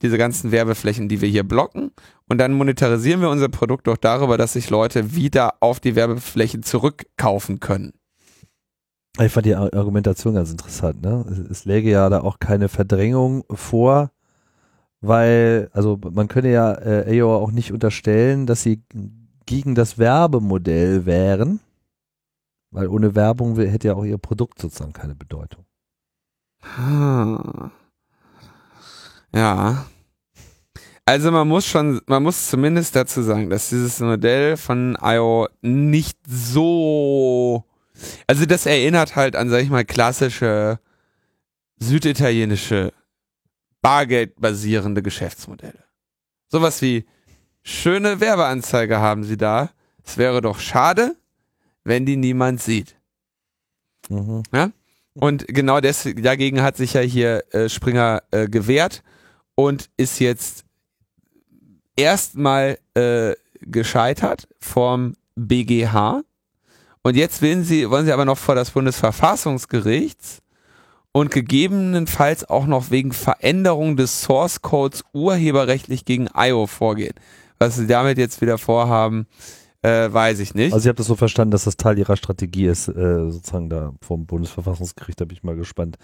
diese ganzen Werbeflächen, die wir hier blocken und dann monetarisieren wir unser Produkt doch darüber, dass sich Leute wieder auf die Werbeflächen zurückkaufen können. Ich fand die Ar- Argumentation ganz interessant. Ne? Es, es läge ja da auch keine Verdrängung vor, weil, also man könne ja äh, AO auch nicht unterstellen, dass sie gegen das Werbemodell wären, weil ohne Werbung hätte ja auch ihr Produkt sozusagen keine Bedeutung. Ah. Ja. Also man muss schon, man muss zumindest dazu sagen, dass dieses Modell von IO nicht so, also das erinnert halt an, sag ich mal, klassische süditalienische bargeldbasierende Geschäftsmodelle. Sowas wie schöne Werbeanzeige haben sie da. Es wäre doch schade, wenn die niemand sieht. Mhm. Und genau des, dagegen hat sich ja hier äh, Springer äh, gewehrt und ist jetzt erstmal äh, gescheitert vom BGH. Und jetzt wollen sie, wollen sie aber noch vor das Bundesverfassungsgericht und gegebenenfalls auch noch wegen Veränderung des Source Codes urheberrechtlich gegen IO vorgehen. Was sie damit jetzt wieder vorhaben, äh, weiß ich nicht. Also ich habe das so verstanden, dass das Teil ihrer Strategie ist, äh, sozusagen da vom Bundesverfassungsgericht, da bin ich mal gespannt,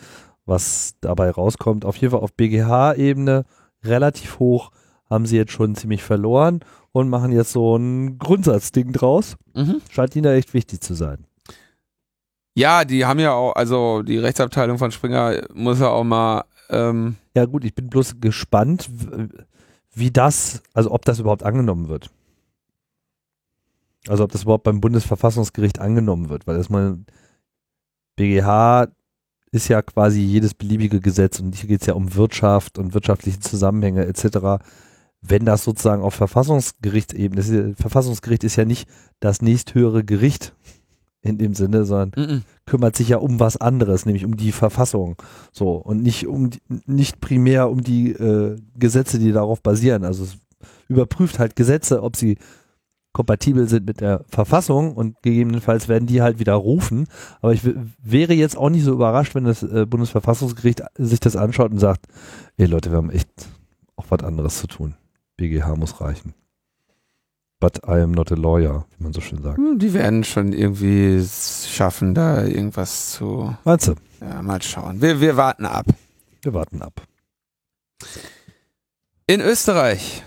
was dabei rauskommt. Auf jeden Fall auf BGH-Ebene relativ hoch haben sie jetzt schon ziemlich verloren und machen jetzt so ein Grundsatzding draus. Mhm. Scheint ihnen da echt wichtig zu sein. Ja, die haben ja auch, also die Rechtsabteilung von Springer muss ja auch mal. Ähm, Ja gut, ich bin bloß gespannt, wie das, also ob das überhaupt angenommen wird. Also ob das überhaupt beim Bundesverfassungsgericht angenommen wird, weil erstmal BGH ist ja quasi jedes beliebige Gesetz und hier geht es ja um Wirtschaft und wirtschaftliche Zusammenhänge etc. Wenn das sozusagen auf Verfassungsgerichtsebene, ist, Verfassungsgericht ist ja nicht das nächsthöhere Gericht in dem Sinne, sondern mhm. kümmert sich ja um was anderes, nämlich um die Verfassung. So und nicht um nicht primär um die äh, Gesetze, die darauf basieren. Also es überprüft halt Gesetze, ob sie kompatibel sind mit der Verfassung und gegebenenfalls werden die halt widerrufen. Aber ich wäre jetzt auch nicht so überrascht, wenn das äh, Bundesverfassungsgericht sich das anschaut und sagt, ey Leute, wir haben echt auch was anderes zu tun. BGH muss reichen. But I am not a lawyer, wie man so schön sagt. Hm, Die werden schon irgendwie es schaffen, da irgendwas zu. Meinst du? Ja, mal schauen. Wir, wir warten ab. Wir warten ab. In Österreich.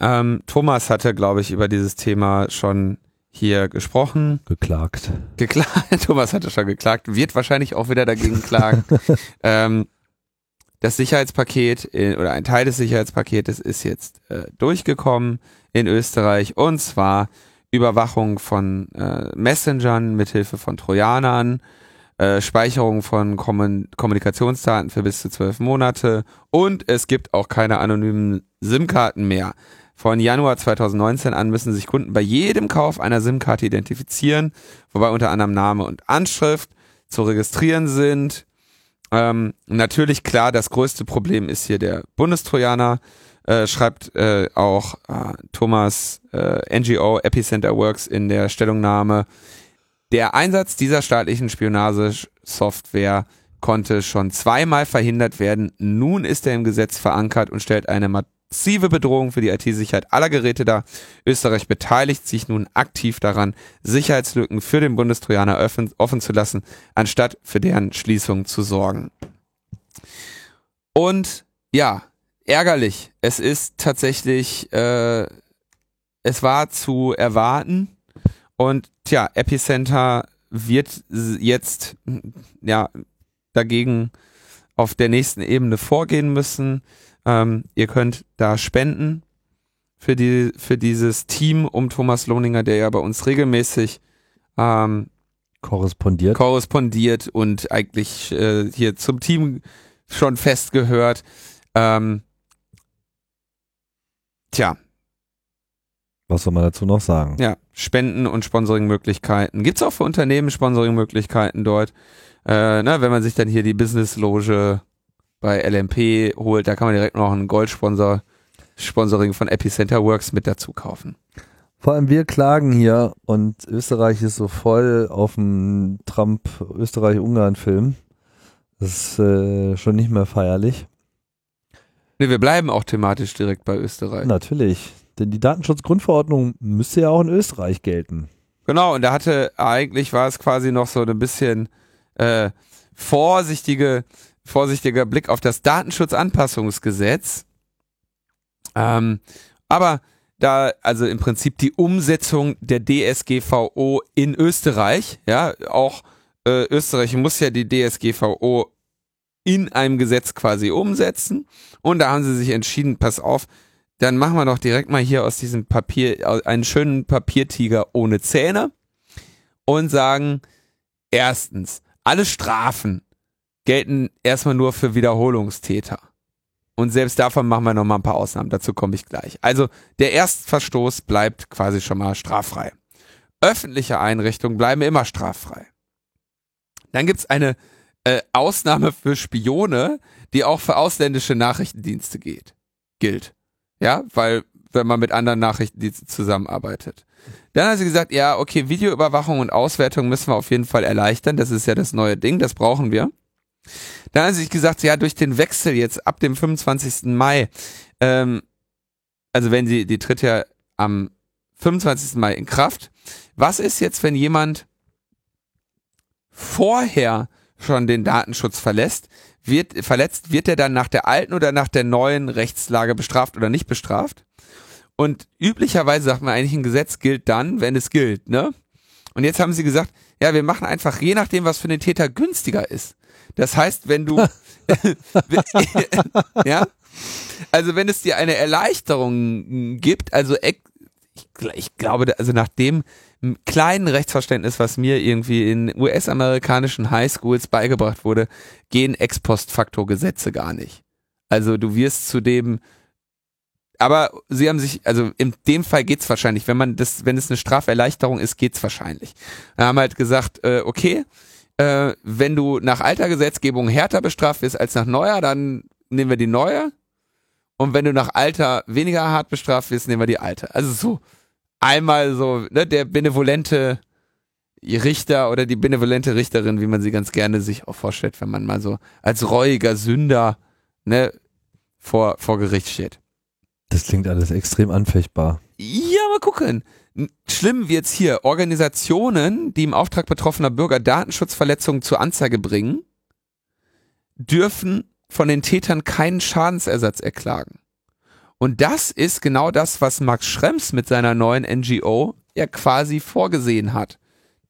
Ähm, Thomas hatte, glaube ich, über dieses Thema schon hier gesprochen. Geklagt. Geklagt. Thomas hatte schon geklagt. Wird wahrscheinlich auch wieder dagegen klagen. ähm, das Sicherheitspaket äh, oder ein Teil des Sicherheitspaketes ist jetzt äh, durchgekommen in Österreich und zwar Überwachung von äh, Messengern mithilfe von Trojanern, äh, Speicherung von Kommun Kommunikationsdaten für bis zu zwölf Monate und es gibt auch keine anonymen SIM-Karten mehr. Von Januar 2019 an müssen sich Kunden bei jedem Kauf einer SIM-Karte identifizieren, wobei unter anderem Name und Anschrift zu registrieren sind. Ähm, natürlich klar, das größte Problem ist hier der Bundestrojaner, äh, schreibt äh, auch äh, Thomas äh, NGO Epicenter Works in der Stellungnahme. Der Einsatz dieser staatlichen Spionagesoftware konnte schon zweimal verhindert werden. Nun ist er im Gesetz verankert und stellt eine massive Bedrohung für die IT-Sicherheit aller Geräte dar. Österreich beteiligt sich nun aktiv daran, Sicherheitslücken für den Bundestrojaner offen, offen zu lassen, anstatt für deren Schließung zu sorgen. Und ja, ärgerlich. Es ist tatsächlich, äh, es war zu erwarten. Und tja, Epicenter wird jetzt ja dagegen auf der nächsten Ebene vorgehen müssen. Ähm, ihr könnt da spenden für die für dieses Team um Thomas Lohninger, der ja bei uns regelmäßig ähm, Korrespondiert. korrespondiert und eigentlich äh, hier zum Team schon fest gehört. Ähm, tja, Was soll man dazu noch sagen? ja, Spenden und Sponsoringmöglichkeiten. Gibt's auch für Unternehmen Sponsoringmöglichkeiten dort. Äh, ne, wenn man sich dann hier die Business-Loge bei LMP holt, da kann man direkt noch einen Goldsponsor Sponsoring von Epicenter Works mit dazu kaufen. Vor allem wir klagen hier und Österreich ist so voll auf dem Trump-Österreich-Ungarn-Film. Das ist äh, schon nicht mehr feierlich. Ne, wir bleiben auch thematisch direkt bei Österreich. Natürlich. Denn die Datenschutzgrundverordnung müsste ja auch in Österreich gelten. Genau, und da hatte eigentlich war es quasi noch so ein bisschen äh, vorsichtige, vorsichtiger Blick auf das Datenschutzanpassungsgesetz. Ähm, aber da, also im Prinzip die Umsetzung der DSGVO in Österreich, ja, auch äh, Österreich muss ja die DSGVO in einem Gesetz quasi umsetzen. Und da haben sie sich entschieden, pass auf, dann machen wir doch direkt mal hier aus diesem Papier einen schönen Papiertiger ohne Zähne und sagen, erstens, alle Strafen gelten erstmal nur für Wiederholungstäter. Und selbst davon machen wir noch mal ein paar Ausnahmen, dazu komme ich gleich. Also der Erstverstoß bleibt quasi schon mal straffrei. Öffentliche Einrichtungen bleiben immer straffrei. Dann gibt's eine äh, Ausnahme für Spione, die auch für ausländische Nachrichtendienste geht, gilt. Ja, weil wenn man mit anderen Nachrichtendiensten zusammenarbeitet. Dann hat sie gesagt, ja, okay, Videoüberwachung und Auswertung müssen wir auf jeden Fall erleichtern. Das ist ja das neue Ding, das brauchen wir. Dann hat sie gesagt, ja, durch den Wechsel jetzt ab dem 25. Mai, ähm, also wenn sie, die tritt ja am 25. Mai in Kraft. Was ist jetzt, wenn jemand vorher schon den Datenschutz verlässt, wird, verletzt, wird er dann nach der alten oder nach der neuen Rechtslage bestraft oder nicht bestraft? Und üblicherweise sagt man eigentlich, ein Gesetz gilt dann, wenn es gilt, ne? Und jetzt haben sie gesagt, ja, wir machen einfach je nachdem, was für den Täter günstiger ist. Das heißt, wenn du, ja, also wenn es dir eine Erleichterung gibt, also ich, glaube, also nach dem kleinen Rechtsverständnis, was mir irgendwie in US-amerikanischen Highschools beigebracht wurde, gehen Ex-Post-Faktor-Gesetze gar nicht. Also du wirst zu dem, aber sie haben sich, also in dem Fall geht's wahrscheinlich, wenn man das, wenn es eine Straferleichterung ist, geht's wahrscheinlich. Wir haben halt gesagt, äh, okay, äh, wenn du nach alter Gesetzgebung härter bestraft wirst als nach neuer, dann nehmen wir die neue. Und wenn du nach alter weniger hart bestraft wirst, nehmen wir die alte. Also so einmal so, ne, der benevolente Richter oder die benevolente Richterin, wie man sie ganz gerne sich auch vorstellt, wenn man mal so als reuiger Sünder ne, vor, vor Gericht steht. Das klingt alles extrem anfechtbar. Ja, mal gucken. Schlimm wird's hier. Organisationen, die im Auftrag betroffener Bürger Datenschutzverletzungen zur Anzeige bringen, dürfen von den Tätern keinen Schadensersatz erklagen. Und das ist genau das, was Max Schrems mit seiner neuen NGO ja quasi vorgesehen hat.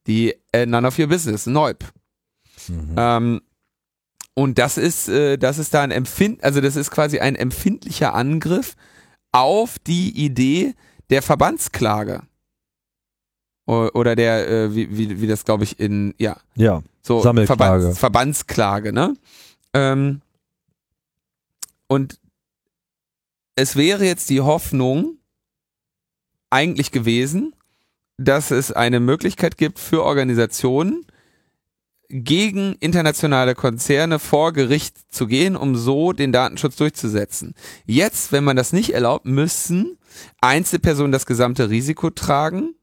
Die äh, None of Your Business, Neub. Mhm. Ähm, und das ist, äh, das ist da ein Empfind, also das ist quasi ein empfindlicher Angriff auf die Idee der Verbandsklage. Oder der, äh, wie, wie, wie das glaube ich in, ja. Ja, so Sammelklage. Verbands, Verbandsklage, ne? Ähm, und es wäre jetzt die Hoffnung eigentlich gewesen, dass es eine Möglichkeit gibt für Organisationen, gegen internationale Konzerne vor Gericht zu gehen, um so den Datenschutz durchzusetzen. Jetzt, wenn man das nicht erlaubt, müssen Einzelpersonen das gesamte Risiko tragen.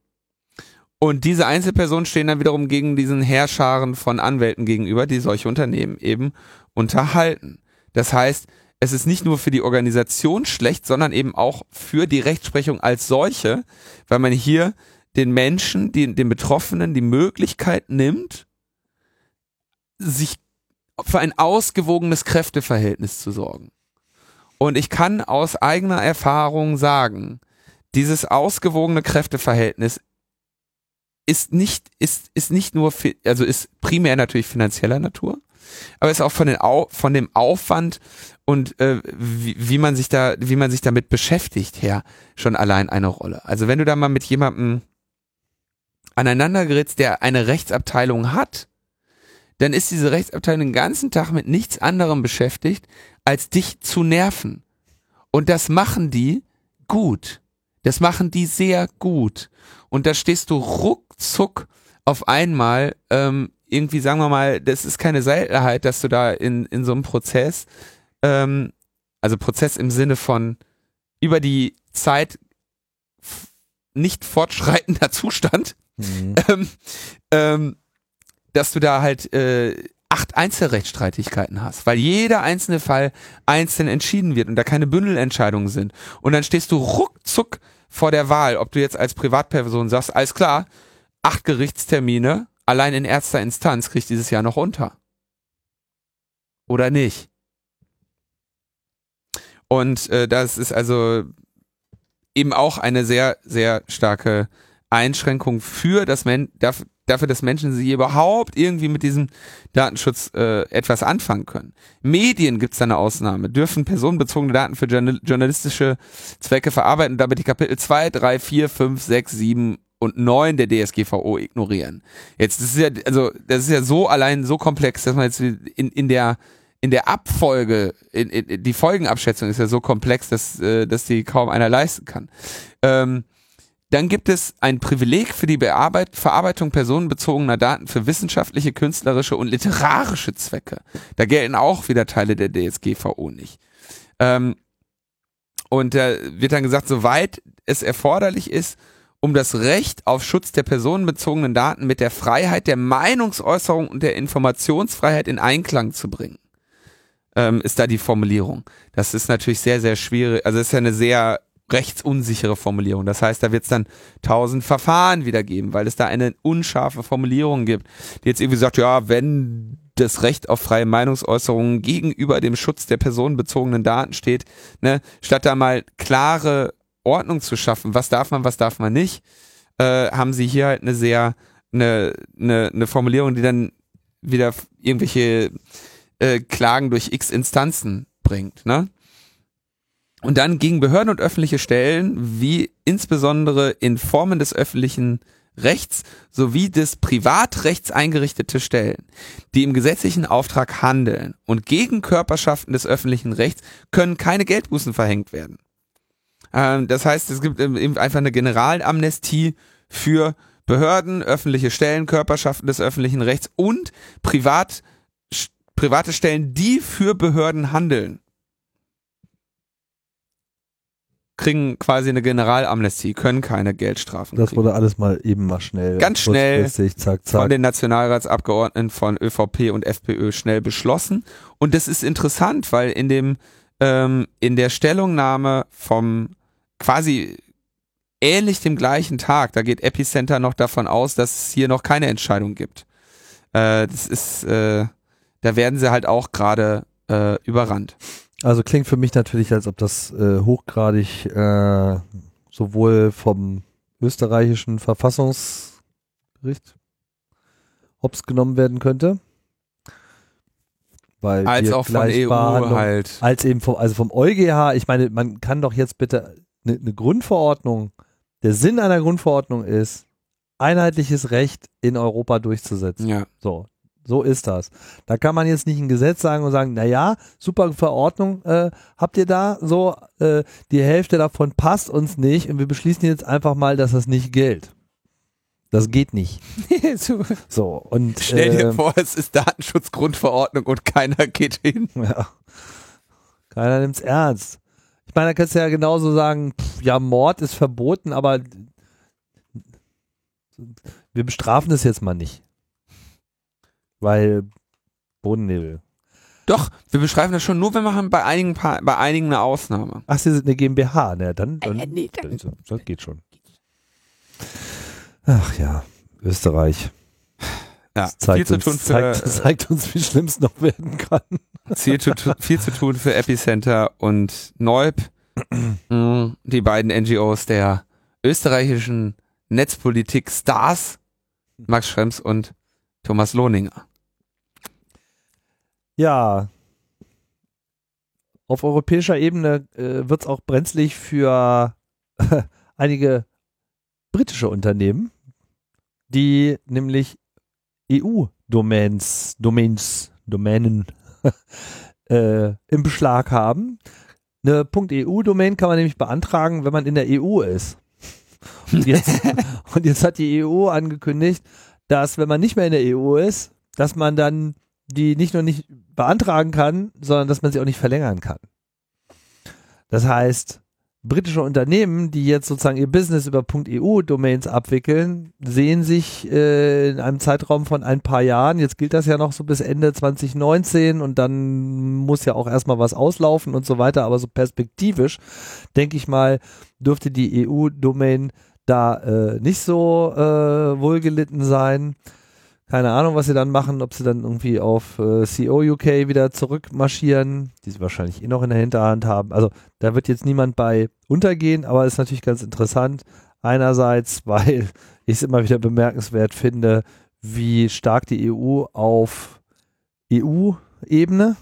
Und diese Einzelpersonen stehen dann wiederum gegen diesen Herrscharen von Anwälten gegenüber, die solche Unternehmen eben unterhalten. Das heißt, es ist nicht nur für die Organisation schlecht, sondern eben auch für die Rechtsprechung als solche, weil man hier den Menschen, die, den Betroffenen die Möglichkeit nimmt, sich für ein ausgewogenes Kräfteverhältnis zu sorgen. Und ich kann aus eigener Erfahrung sagen, dieses ausgewogene Kräfteverhältnis ist nicht, ist, ist nicht nur, also ist primär natürlich finanzieller Natur, aber ist auch von, den, von dem Aufwand und äh, wie, wie man sich da, wie man sich damit beschäftigt her schon allein eine Rolle. Also wenn du da mal mit jemandem aneinander gerätst, der eine Rechtsabteilung hat, dann ist diese Rechtsabteilung den ganzen Tag mit nichts anderem beschäftigt, als dich zu nerven. Und das machen die gut. Das machen die sehr gut. Und da stehst du ruckzuck auf einmal ähm, irgendwie, sagen wir mal, das ist keine Seltenheit, dass du da in, in so einem Prozess, ähm, also Prozess im Sinne von über die Zeit nicht fortschreitender Zustand, mhm. ähm, ähm, dass du da halt äh, acht Einzelrechtsstreitigkeiten hast, weil jeder einzelne Fall einzeln entschieden wird und da keine Bündelentscheidungen sind. Und dann stehst du ruckzuck vor der Wahl, ob du jetzt als Privatperson sagst, alles klar, acht Gerichtstermine, allein in erster Instanz kriegt dieses Jahr noch unter. Oder nicht? Und äh, das ist also eben auch eine sehr, sehr starke Einschränkung für das Men dafür, dafür, dass Menschen sie überhaupt irgendwie mit diesem Datenschutz äh, etwas anfangen können. Medien gibt es eine Ausnahme, dürfen personenbezogene Daten für journalistische Zwecke verarbeiten dabei die Kapitel 2, 3, 4, 5, 6, 7 und 9 der DSGVO ignorieren. Jetzt, das ist ja, also, das ist ja so allein so komplex, dass man jetzt in, in der, in der Abfolge, in, in, die Folgenabschätzung ist ja so komplex, dass, äh, dass die kaum einer leisten kann. Ähm, dann gibt es ein Privileg für die Bearbeit Verarbeitung personenbezogener Daten für wissenschaftliche, künstlerische und literarische Zwecke. Da gelten auch wieder Teile der DSGVO nicht. Ähm, und da wird dann gesagt, soweit es erforderlich ist, um das Recht auf Schutz der personenbezogenen Daten mit der Freiheit der Meinungsäußerung und der Informationsfreiheit in Einklang zu bringen, ähm, ist da die Formulierung. Das ist natürlich sehr, sehr schwierig. Also es ist ja eine sehr rechtsunsichere Formulierung. Das heißt, da wird es dann tausend Verfahren wieder geben, weil es da eine unscharfe Formulierung gibt, die jetzt irgendwie sagt, ja, wenn das Recht auf freie Meinungsäußerung gegenüber dem Schutz der personenbezogenen Daten steht, ne, statt da mal klare Ordnung zu schaffen, was darf man, was darf man nicht, äh, haben sie hier halt eine sehr, eine, eine, eine Formulierung, die dann wieder irgendwelche äh, Klagen durch x Instanzen bringt, ne? Und dann gegen Behörden und öffentliche Stellen, wie insbesondere in Formen des öffentlichen Rechts sowie des Privatrechts eingerichtete Stellen, die im gesetzlichen Auftrag handeln und gegen Körperschaften des öffentlichen Rechts können keine Geldbußen verhängt werden. Ähm, das heißt, es gibt eben einfach eine Generalamnestie für Behörden, öffentliche Stellen, Körperschaften des öffentlichen Rechts und Privat, private Stellen, die für Behörden handeln. Kriegen quasi eine Generalamnestie, können keine Geldstrafen. Das wurde alles mal eben mal schnell. Ganz schnell zack, zack. von den Nationalratsabgeordneten von ÖVP und FPÖ schnell beschlossen. Und das ist interessant, weil in dem ähm, in der Stellungnahme vom quasi ähnlich dem gleichen Tag, da geht Epicenter noch davon aus, dass es hier noch keine Entscheidung gibt. Äh, das ist, äh, da werden sie halt auch gerade äh, überrannt. Also klingt für mich natürlich, als ob das äh, hochgradig äh, sowohl vom österreichischen Verfassungsgericht hops genommen werden könnte. Weil als auch von EU halt. Als eben vom, also vom EuGH, ich meine, man kann doch jetzt bitte eine ne Grundverordnung, der Sinn einer Grundverordnung ist, einheitliches Recht in Europa durchzusetzen. Ja. So, so ist das. Da kann man jetzt nicht ein Gesetz sagen und sagen, na ja, super Verordnung äh, habt ihr da, so äh, die Hälfte davon passt uns nicht und wir beschließen jetzt einfach mal, dass das nicht gilt. Das geht nicht. so und stell dir äh, vor, es ist Datenschutzgrundverordnung und keiner geht hin. Ja. Keiner nimmt's ernst. Ich meine, da kannst du ja genauso sagen, pff, ja, Mord ist verboten, aber wir bestrafen das jetzt mal nicht. Weil Bodennebel. Doch, wir beschreiben das schon, nur wir machen bei einigen, bei einigen eine Ausnahme. Ach, Sie sind eine GmbH, ne? Dann, dann, äh, nee, dann, dann das geht schon. Ach ja, Österreich. Ja, zeigt viel uns, zu tun für, zeigt, zeigt, uns, wie schlimm es noch werden kann. Viel zu, viel zu tun für Epicenter und Neub, mm, die beiden NGOs der österreichischen Netzpolitik-Stars, Max Schrems und Thomas Lohninger. Ja. Auf europäischer Ebene äh, wird es auch brenzlig für äh, einige britische Unternehmen, die nämlich EU-Domains, Domains, Domänen äh, im Beschlag haben. Eine .eu-Domain kann man nämlich beantragen, wenn man in der EU ist. Und jetzt, und jetzt hat die EU angekündigt, dass wenn man nicht mehr in der EU ist, dass man dann die nicht nur nicht beantragen kann, sondern dass man sie auch nicht verlängern kann. Das heißt, britische Unternehmen, die jetzt sozusagen ihr Business über .eu-Domains abwickeln, sehen sich äh, in einem Zeitraum von ein paar Jahren, jetzt gilt das ja noch so bis Ende 2019 und dann muss ja auch erstmal was auslaufen und so weiter, aber so perspektivisch, denke ich mal, dürfte die EU-Domain da äh, nicht so äh, wohlgelitten sein. Keine Ahnung, was sie dann machen, ob sie dann irgendwie auf äh, CO UK wieder zurückmarschieren, die sie wahrscheinlich eh noch in der Hinterhand haben. Also da wird jetzt niemand bei untergehen, aber ist natürlich ganz interessant. Einerseits, weil ich es immer wieder bemerkenswert finde, wie stark die EU auf EU-Ebene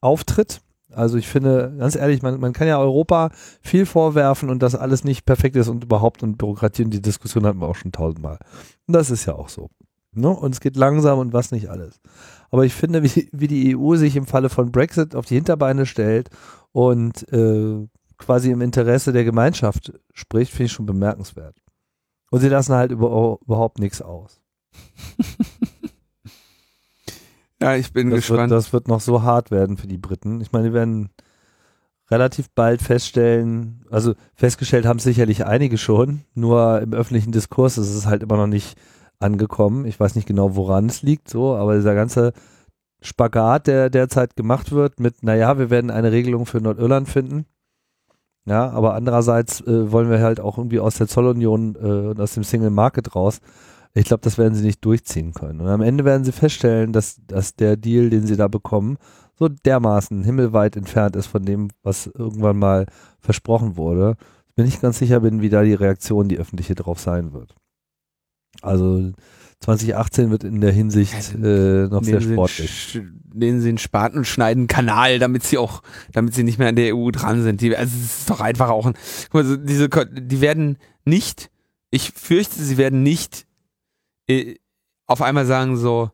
auftritt. Also ich finde, ganz ehrlich, man, man kann ja Europa viel vorwerfen und das alles nicht perfekt ist und überhaupt und Bürokratie und die Diskussion hatten wir auch schon tausendmal. Und das ist ja auch so. Ne? Und es geht langsam und was nicht alles. Aber ich finde, wie, wie die EU sich im Falle von Brexit auf die Hinterbeine stellt und äh, quasi im Interesse der Gemeinschaft spricht, finde ich schon bemerkenswert. Und sie lassen halt über, überhaupt nichts aus. ja, ich bin das gespannt. Wird, das wird noch so hart werden für die Briten. Ich meine, die werden relativ bald feststellen, also festgestellt haben sicherlich einige schon, nur im öffentlichen Diskurs ist es halt immer noch nicht angekommen. Ich weiß nicht genau, woran es liegt, so, aber dieser ganze Spagat, der derzeit gemacht wird mit, naja, wir werden eine Regelung für Nordirland finden. Ja, aber andererseits äh, wollen wir halt auch irgendwie aus der Zollunion äh, und aus dem Single Market raus. Ich glaube, das werden sie nicht durchziehen können. Und am Ende werden sie feststellen, dass, dass der Deal, den sie da bekommen, so dermaßen himmelweit entfernt ist von dem, was irgendwann mal versprochen wurde. Ich bin nicht ganz sicher bin, wie da die Reaktion, die öffentliche drauf sein wird. Also 2018 wird in der Hinsicht äh, noch sehr sportlich. Nehmen sie den Spaten und schneiden Kanal, damit sie auch, damit sie nicht mehr an der EU dran sind. Die, also es ist doch einfach auch ein, also diese, die werden nicht, ich fürchte, sie werden nicht äh, auf einmal sagen so,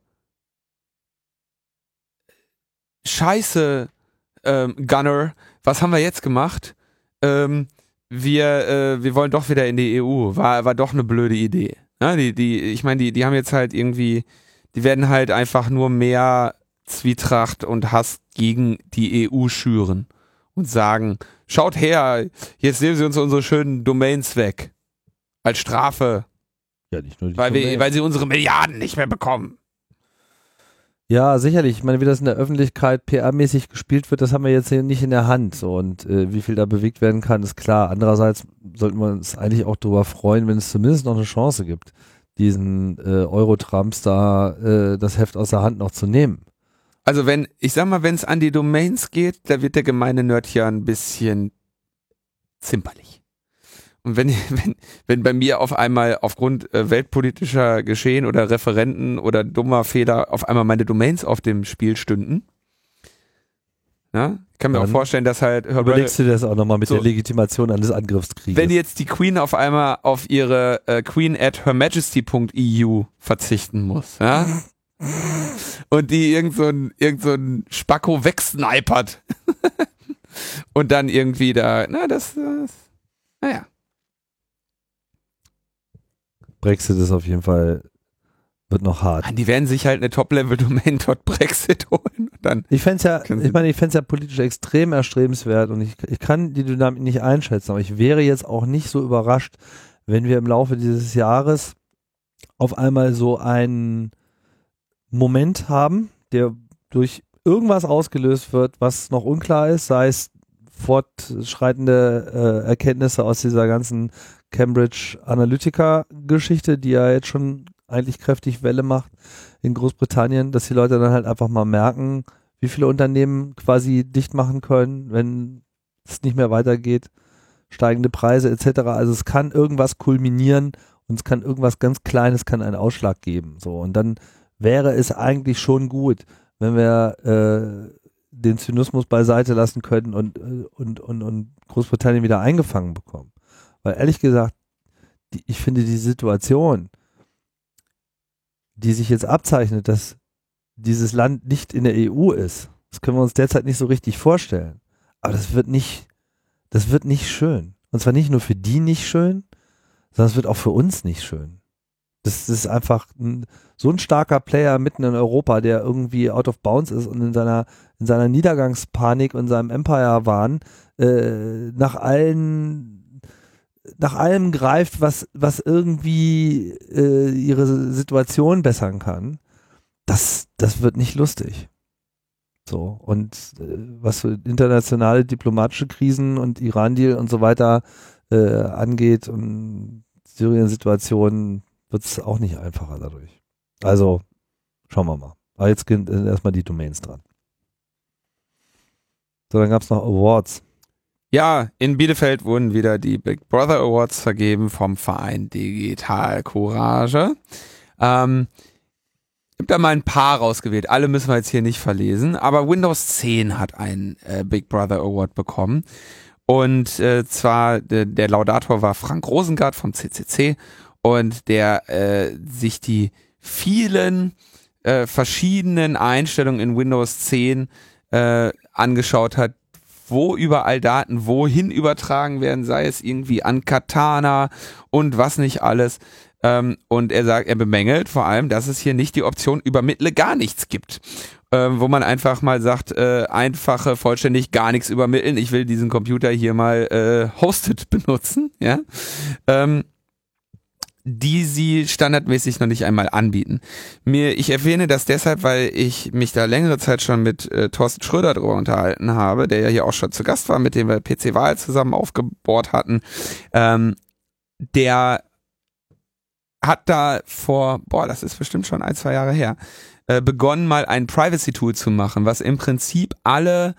Scheiße, ähm, Gunner, was haben wir jetzt gemacht? Ähm, wir, äh, wir wollen doch wieder in die EU. War, war doch eine blöde Idee. Ja, die, die, ich meine, die, die haben jetzt halt irgendwie, die werden halt einfach nur mehr Zwietracht und Hass gegen die EU schüren und sagen, schaut her, jetzt nehmen sie uns unsere schönen Domains weg. Als Strafe. Ja, nicht nur die weil, wir, weil sie unsere Milliarden nicht mehr bekommen. Ja, sicherlich. Ich meine, wie das in der Öffentlichkeit PR-mäßig gespielt wird, das haben wir jetzt hier nicht in der Hand. Und äh, wie viel da bewegt werden kann, ist klar. Andererseits sollten wir uns eigentlich auch darüber freuen, wenn es zumindest noch eine Chance gibt, diesen äh, Euro-Trumps da äh, das Heft aus der Hand noch zu nehmen. Also wenn, ich sag mal, wenn es an die Domains geht, da wird der gemeine Nerd ja ein bisschen zimperlich. Und wenn, wenn, wenn bei mir auf einmal aufgrund äh, weltpolitischer Geschehen oder Referenten oder dummer Fehler auf einmal meine Domains auf dem Spiel stünden, ja, ich kann mir Dann auch vorstellen, dass halt Überlegst du dir das auch nochmal mit So. der Legitimation eines Angriffskrieges? wenn jetzt die Queen auf einmal auf ihre äh, Queen at hermajesty.eu verzichten muss, ja, und die irgend so ein, irgend so ein Spacko wegsnipert und dann irgendwie da, na, das, das naja. Brexit ist auf jeden Fall, wird noch hart. Die werden sich halt eine Top-Level-Domain.brexit holen und dann. Ich fände ja, ich meine, ich fände ja politisch extrem erstrebenswert und ich, ich kann die Dynamik nicht einschätzen, aber ich wäre jetzt auch nicht so überrascht, wenn wir im Laufe dieses Jahres auf einmal so einen Moment haben, der durch irgendwas ausgelöst wird, was noch unklar ist, sei es fortschreitende äh, Erkenntnisse aus dieser ganzen Cambridge Analytica-Geschichte, die ja jetzt schon eigentlich kräftig Welle macht in Großbritannien, dass die Leute dann halt einfach mal merken, wie viele Unternehmen quasi dicht machen können, wenn es nicht mehr weitergeht, steigende Preise etc. Also es kann irgendwas kulminieren und es kann irgendwas ganz Kleines, kann einen Ausschlag geben. So und dann wäre es eigentlich schon gut, wenn wir äh, den Zynismus beiseite lassen können und, äh, und, und, und Großbritannien wieder eingefangen bekommen. Weil ehrlich gesagt, die, ich finde die Situation, die sich jetzt abzeichnet, dass dieses Land nicht in der EU ist, das können wir uns derzeit nicht so richtig vorstellen. Aber das wird nicht, das wird nicht schön. Und zwar nicht nur für die nicht schön, sondern es wird auch für uns nicht schön. Das, ist einfach ein, so ein starker Player mitten in Europa, der irgendwie out of bounds ist und in seiner, in seiner Niedergangspanik und seinem Empire-Wahn äh, nach allen, nach allem greift, was, was irgendwie äh, ihre Situation bessern kann. Das, das wird nicht lustig. So, und äh, was so internationale diplomatische Krisen und Iran-Deal und so weiter äh, angeht und Syrien-Situation, wird es auch nicht einfacher dadurch. Also, schauen wir mal. Aber jetzt sind äh, erstmal die Domains dran. So, dann gab es noch Awards. Ja, in Bielefeld wurden wieder die Big Brother Awards vergeben vom Verein Digital Courage. Ähm, ich habe da mal ein paar rausgewählt. Alle müssen wir jetzt hier nicht verlesen. Aber Windows 10 hat einen äh, Big Brother Award bekommen. Und äh, zwar der, der Laudator war Frank Rosengart vom CCC und der äh, sich die vielen äh, verschiedenen Einstellungen in Windows 10 äh, angeschaut hat, wo überall Daten wohin übertragen werden, sei es irgendwie an Katana und was nicht alles. Ähm, und er sagt, er bemängelt vor allem, dass es hier nicht die Option übermittle gar nichts gibt. Ähm, wo man einfach mal sagt, äh, einfache, vollständig gar nichts übermitteln. Ich will diesen Computer hier mal äh, hosted benutzen, ja. Ähm, die sie standardmäßig noch nicht einmal anbieten. Mir, ich erwähne das deshalb, weil ich mich da längere Zeit schon mit äh, Thorsten Schröder drüber unterhalten habe, der ja hier auch schon zu Gast war, mit dem wir PC-Wahl zusammen aufgebohrt hatten. Ähm, der hat da vor, boah, das ist bestimmt schon ein, zwei Jahre her, äh, begonnen mal ein Privacy-Tool zu machen, was im Prinzip alle,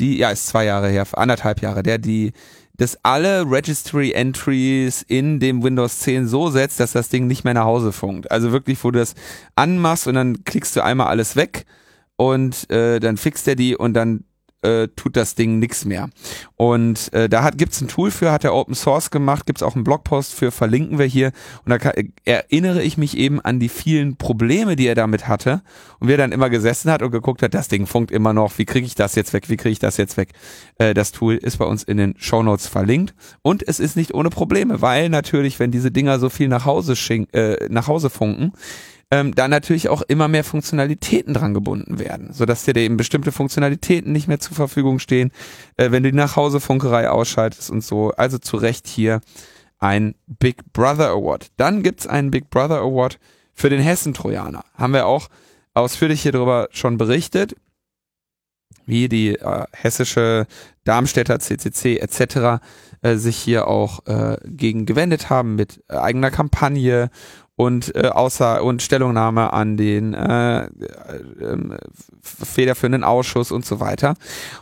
die, ja, ist zwei Jahre her, anderthalb Jahre, der die dass alle Registry Entries in dem Windows 10 so setzt, dass das Ding nicht mehr nach Hause funkt. Also wirklich, wo du das anmachst und dann klickst du einmal alles weg und äh, dann fixt er die und dann äh, tut das Ding nix mehr. Und äh, da hat gibt's ein Tool für, hat er Open Source gemacht, gibt's auch einen Blogpost für, verlinken wir hier. Und da kann, äh, erinnere ich mich eben an die vielen Probleme, die er damit hatte. Und wie er dann immer gesessen hat und geguckt hat, das Ding funkt immer noch, wie kriege ich das jetzt weg, wie kriege ich das jetzt weg. Äh, das Tool ist bei uns in den Show Notes verlinkt. Und es ist nicht ohne Probleme, weil natürlich, wenn diese Dinger so viel nach Hause, schink, äh, nach Hause funken, ähm, da natürlich auch immer mehr Funktionalitäten dran gebunden werden, sodass dir eben bestimmte Funktionalitäten nicht mehr zur Verfügung stehen, äh, wenn du die Nachhausefunkerei ausschaltest und so. Also zu Recht hier ein Big Brother Award. Dann gibt's einen Big Brother Award für den Hessen-Trojaner. Haben wir auch ausführlich hier drüber schon berichtet, wie die äh, hessische Darmstädter CCC etc. Äh, sich hier auch äh, gegen gewendet haben mit eigener Kampagne und äh, außer und Stellungnahme an den äh, äh, federführenden Ausschuss und so weiter.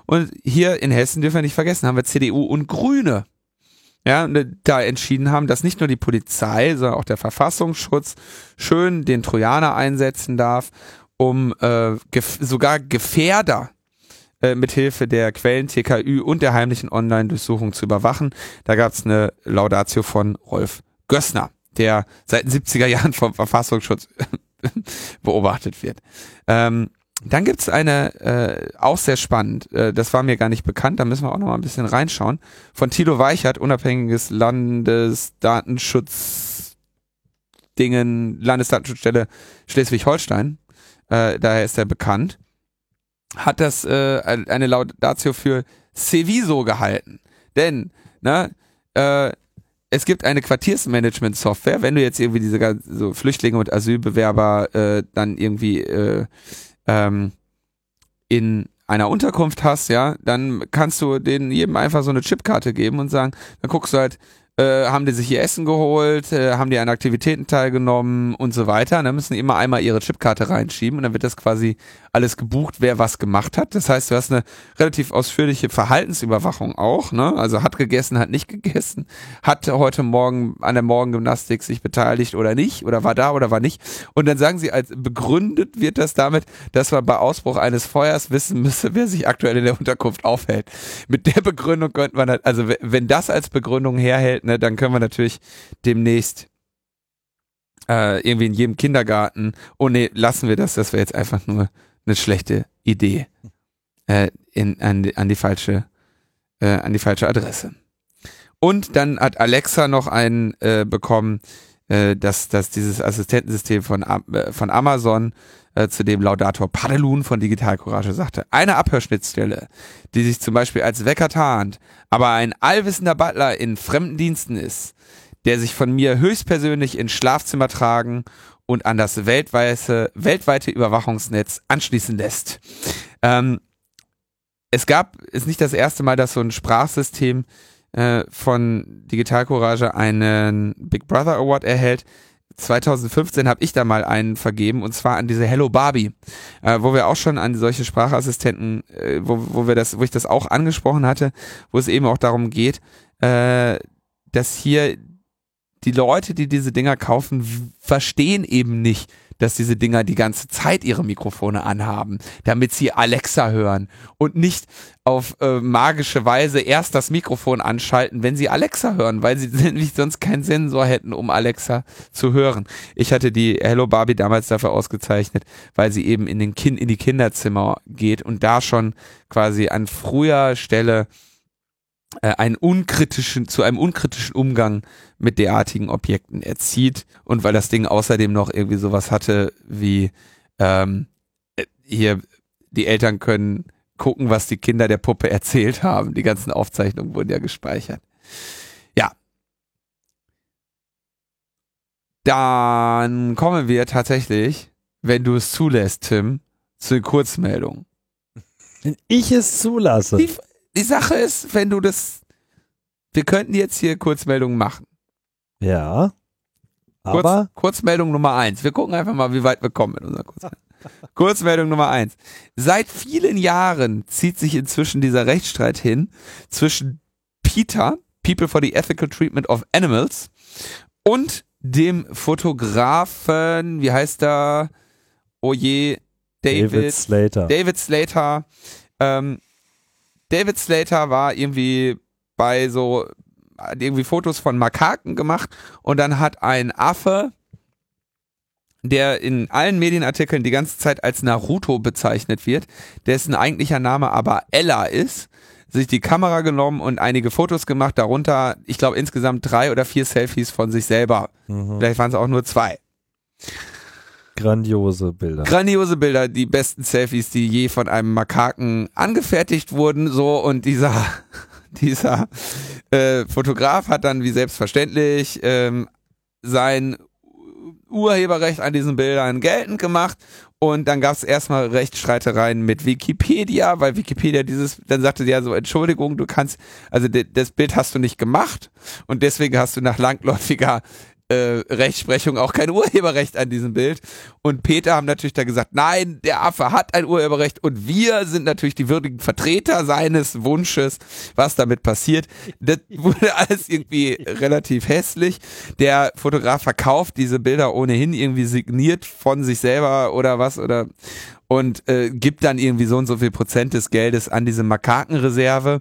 Und hier in Hessen dürfen wir nicht vergessen, haben wir CDU und Grüne. Ja, ne, da entschieden haben, dass nicht nur die Polizei, sondern auch der Verfassungsschutz schön den Trojaner einsetzen darf, um äh, gef sogar Gefährder äh, mithilfe der Quellen TKÜ und der heimlichen Online-Durchsuchung zu überwachen. Da gab es eine Laudatio von Rolf Gössner der seit den 70er Jahren vom Verfassungsschutz beobachtet wird. Ähm, dann gibt's eine, äh, auch sehr spannend, äh, das war mir gar nicht bekannt, da müssen wir auch noch mal ein bisschen reinschauen, von Thilo Weichert, unabhängiges Landesdatenschutz Dingen, Landesdatenschutzstelle Schleswig-Holstein, äh, daher ist er bekannt, hat das äh, eine Laudatio für Seviso gehalten. Denn, ne, äh, es gibt eine Quartiersmanagement-Software, wenn du jetzt irgendwie diese so Flüchtlinge und Asylbewerber äh, dann irgendwie äh, ähm, in einer Unterkunft hast, ja, dann kannst du denen jedem einfach so eine Chipkarte geben und sagen, dann guckst du halt, äh, haben die sich hier Essen geholt, äh, haben die an Aktivitäten teilgenommen und so weiter. Und dann müssen die immer einmal ihre Chipkarte reinschieben und dann wird das quasi alles gebucht, wer was gemacht hat. Das heißt, du hast eine relativ ausführliche Verhaltensüberwachung auch, ne? Also hat gegessen, hat nicht gegessen, hat heute Morgen an der Morgengymnastik sich beteiligt oder nicht, oder war da oder war nicht. Und dann sagen sie, als begründet wird das damit, dass man bei Ausbruch eines Feuers wissen müsse, wer sich aktuell in der Unterkunft aufhält. Mit der Begründung könnte man halt, also wenn das als Begründung herhält, ne, dann können wir natürlich demnächst äh, irgendwie in jedem Kindergarten, oh nee, lassen wir das, das wäre jetzt einfach nur eine schlechte Idee äh, in, an, die, an die falsche äh, an die falsche Adresse. Und dann hat Alexa noch einen äh, bekommen, äh, dass, dass dieses Assistentensystem von, äh, von Amazon, äh, zu dem Laudator Padelun von Digital Courage sagte, eine Abhörschnittstelle, die sich zum Beispiel als Wecker tarnt, aber ein allwissender Butler in fremden Diensten ist, der sich von mir höchstpersönlich ins Schlafzimmer tragen und an das weltweite, weltweite Überwachungsnetz anschließen lässt. Ähm, es gab, ist nicht das erste Mal, dass so ein Sprachsystem äh, von Digital Courage einen Big Brother Award erhält. 2015 habe ich da mal einen vergeben und zwar an diese Hello Barbie, äh, wo wir auch schon an solche Sprachassistenten, äh, wo, wo wir das, wo ich das auch angesprochen hatte, wo es eben auch darum geht, äh, dass hier die Leute, die diese Dinger kaufen, verstehen eben nicht, dass diese Dinger die ganze Zeit ihre Mikrofone anhaben, damit sie Alexa hören und nicht auf äh, magische Weise erst das Mikrofon anschalten, wenn sie Alexa hören, weil sie nämlich sonst keinen Sensor hätten, um Alexa zu hören. Ich hatte die Hello Barbie damals dafür ausgezeichnet, weil sie eben in den kind in die Kinderzimmer geht und da schon quasi an früher Stelle äh, einen unkritischen, zu einem unkritischen Umgang mit derartigen Objekten erzieht und weil das Ding außerdem noch irgendwie sowas hatte wie ähm, äh, hier die Eltern können gucken, was die Kinder der Puppe erzählt haben. Die ganzen Aufzeichnungen wurden ja gespeichert. Ja. Dann kommen wir tatsächlich, wenn du es zulässt, Tim, zu den Kurzmeldungen. Wenn ich es zulasse. Die, die Sache ist, wenn du das, wir könnten jetzt hier Kurzmeldungen machen. Ja. Kurz, Aber Kurzmeldung Nummer eins. Wir gucken einfach mal, wie weit wir kommen mit unserer Kurzmeldung. Kurzmeldung Nummer eins. Seit vielen Jahren zieht sich inzwischen dieser Rechtsstreit hin zwischen Peter, People for the Ethical Treatment of Animals, und dem Fotografen, wie heißt er? Oh je, David, David Slater. David Slater. Ähm, David Slater war irgendwie bei so hat irgendwie Fotos von Makaken gemacht und dann hat ein Affe, der in allen Medienartikeln die ganze Zeit als Naruto bezeichnet wird, dessen eigentlicher Name aber Ella ist, sich die Kamera genommen und einige Fotos gemacht, darunter, ich glaube, insgesamt drei oder vier Selfies von sich selber. Mhm. Vielleicht waren es auch nur zwei. Grandiose Bilder. Grandiose Bilder, die besten Selfies, die je von einem Makaken angefertigt wurden, so und dieser dieser äh, Fotograf hat dann wie selbstverständlich ähm, sein Urheberrecht an diesen Bildern geltend gemacht. Und dann gab es erstmal Rechtsstreitereien mit Wikipedia, weil Wikipedia dieses, dann sagte der so, Entschuldigung, du kannst, also das Bild hast du nicht gemacht. Und deswegen hast du nach langläufiger äh, Rechtsprechung auch kein Urheberrecht an diesem Bild. Und Peter haben natürlich da gesagt, nein, der Affe hat ein Urheberrecht und wir sind natürlich die würdigen Vertreter seines Wunsches, was damit passiert. Das wurde alles irgendwie relativ hässlich. Der Fotograf verkauft diese Bilder ohnehin irgendwie signiert von sich selber oder was oder und äh, gibt dann irgendwie so und so viel Prozent des Geldes an diese Makakenreserve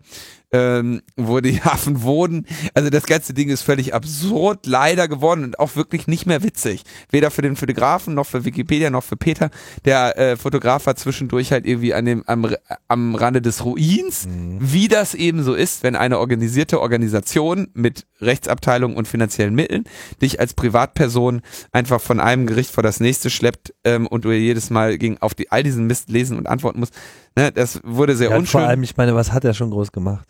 ähm, wo die Affen wohnen. Also das ganze Ding ist völlig absurd leider geworden und auch wirklich nicht mehr witzig. Weder für den Fotografen noch für Wikipedia noch für Peter. Der äh, Fotograf war zwischendurch halt irgendwie an dem, am, am Rande des Ruins, Mhm. wie das eben so ist, wenn eine organisierte Organisation mit Rechtsabteilung und finanziellen Mitteln dich als Privatperson einfach von einem Gericht vor das nächste schleppt ähm, und du jedes Mal gegen auf die all diesen Mist lesen und antworten musst. Ne, das wurde sehr Ja, unschön. vor allem, ich meine, was hat er schon groß gemacht?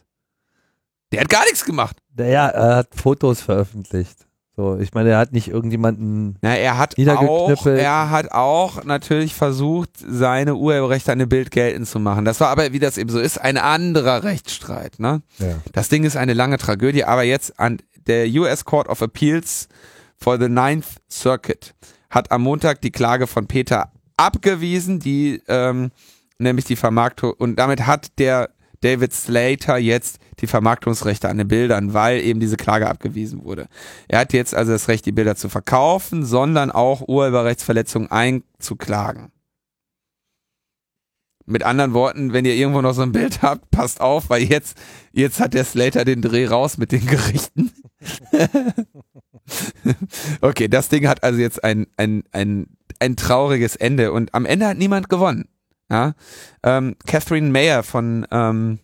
Der hat gar nichts gemacht. Ja, er hat Fotos veröffentlicht. So, ich meine, er hat nicht irgendjemanden. Na, er hat auch, er hat auch natürlich versucht, seine Urheberrechte an dem Bild geltend zu machen. Das war aber, wie das eben so ist, ein anderer Rechtsstreit. Ne? Ja. Das Ding ist eine lange Tragödie, aber jetzt an der US Court of Appeals for the Ninth Circuit hat am Montag die Klage von Peter abgewiesen, die ähm, nämlich die Vermarktung und damit hat der David Slater jetzt die Vermarktungsrechte an den Bildern, weil eben diese Klage abgewiesen wurde. Er hat jetzt also das Recht, die Bilder zu verkaufen, sondern auch Urheberrechtsverletzungen einzuklagen. Mit anderen Worten, wenn ihr irgendwo noch so ein Bild habt, passt auf, weil jetzt, jetzt hat der Slater den Dreh raus mit den Gerichten. okay, das Ding hat also jetzt ein, ein, ein, ein trauriges Ende und am Ende hat niemand gewonnen. Ja? Ähm, Catherine Mayer von ähm,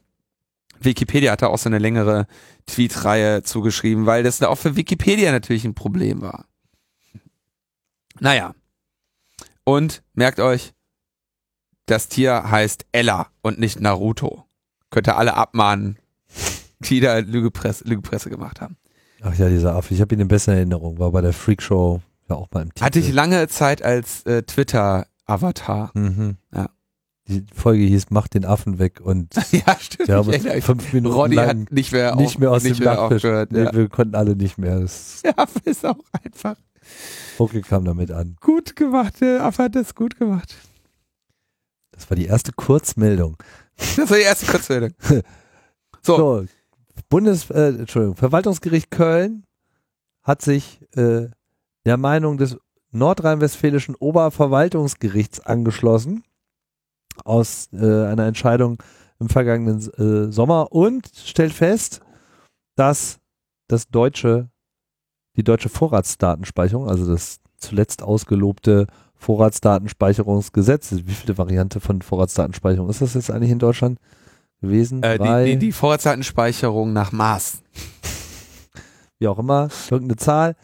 Wikipedia hat da auch so eine längere Tweetreihe zugeschrieben, weil das auch für Wikipedia natürlich ein Problem war. Naja. Und merkt euch, das Tier heißt Ella und nicht Naruto. Könnt ihr alle abmahnen, die da Lügepresse, Lügepresse gemacht haben. Ach ja, dieser Affe, ich habe ihn in besser Erinnerung, war bei der Freakshow ja auch mal im Titel. Hatte ich lange Zeit als äh, Twitter-Avatar. Mhm. Ja. Die Folge hieß Mach den Affen weg und ja, stimmt. wir haben uns mich. fünf Minuten Ronny lang hat nicht mehr, nicht mehr aus nicht dem mehr Dach aufgehört. nee, Ja. Wir konnten alle nicht mehr. Das Der Affe ist auch einfach Foke kam damit an. gut gemacht. Der Affe hat das gut gemacht. Das war die erste Kurzmeldung. Das war die erste Kurzmeldung. So, So, Bundes, äh, Entschuldigung, Verwaltungsgericht Köln hat sich äh, der Meinung des nordrhein-westfälischen Oberverwaltungsgerichts angeschlossen aus äh, einer Entscheidung im vergangenen äh, Sommer und stellt fest, dass das deutsche, die deutsche Vorratsdatenspeicherung, also das zuletzt ausgelobte Vorratsdatenspeicherungsgesetz, wie viele Variante von Vorratsdatenspeicherung ist das jetzt eigentlich in Deutschland gewesen? Äh, die, die, die Vorratsdatenspeicherung nach Maß. Wie auch immer, irgendeine Zahl.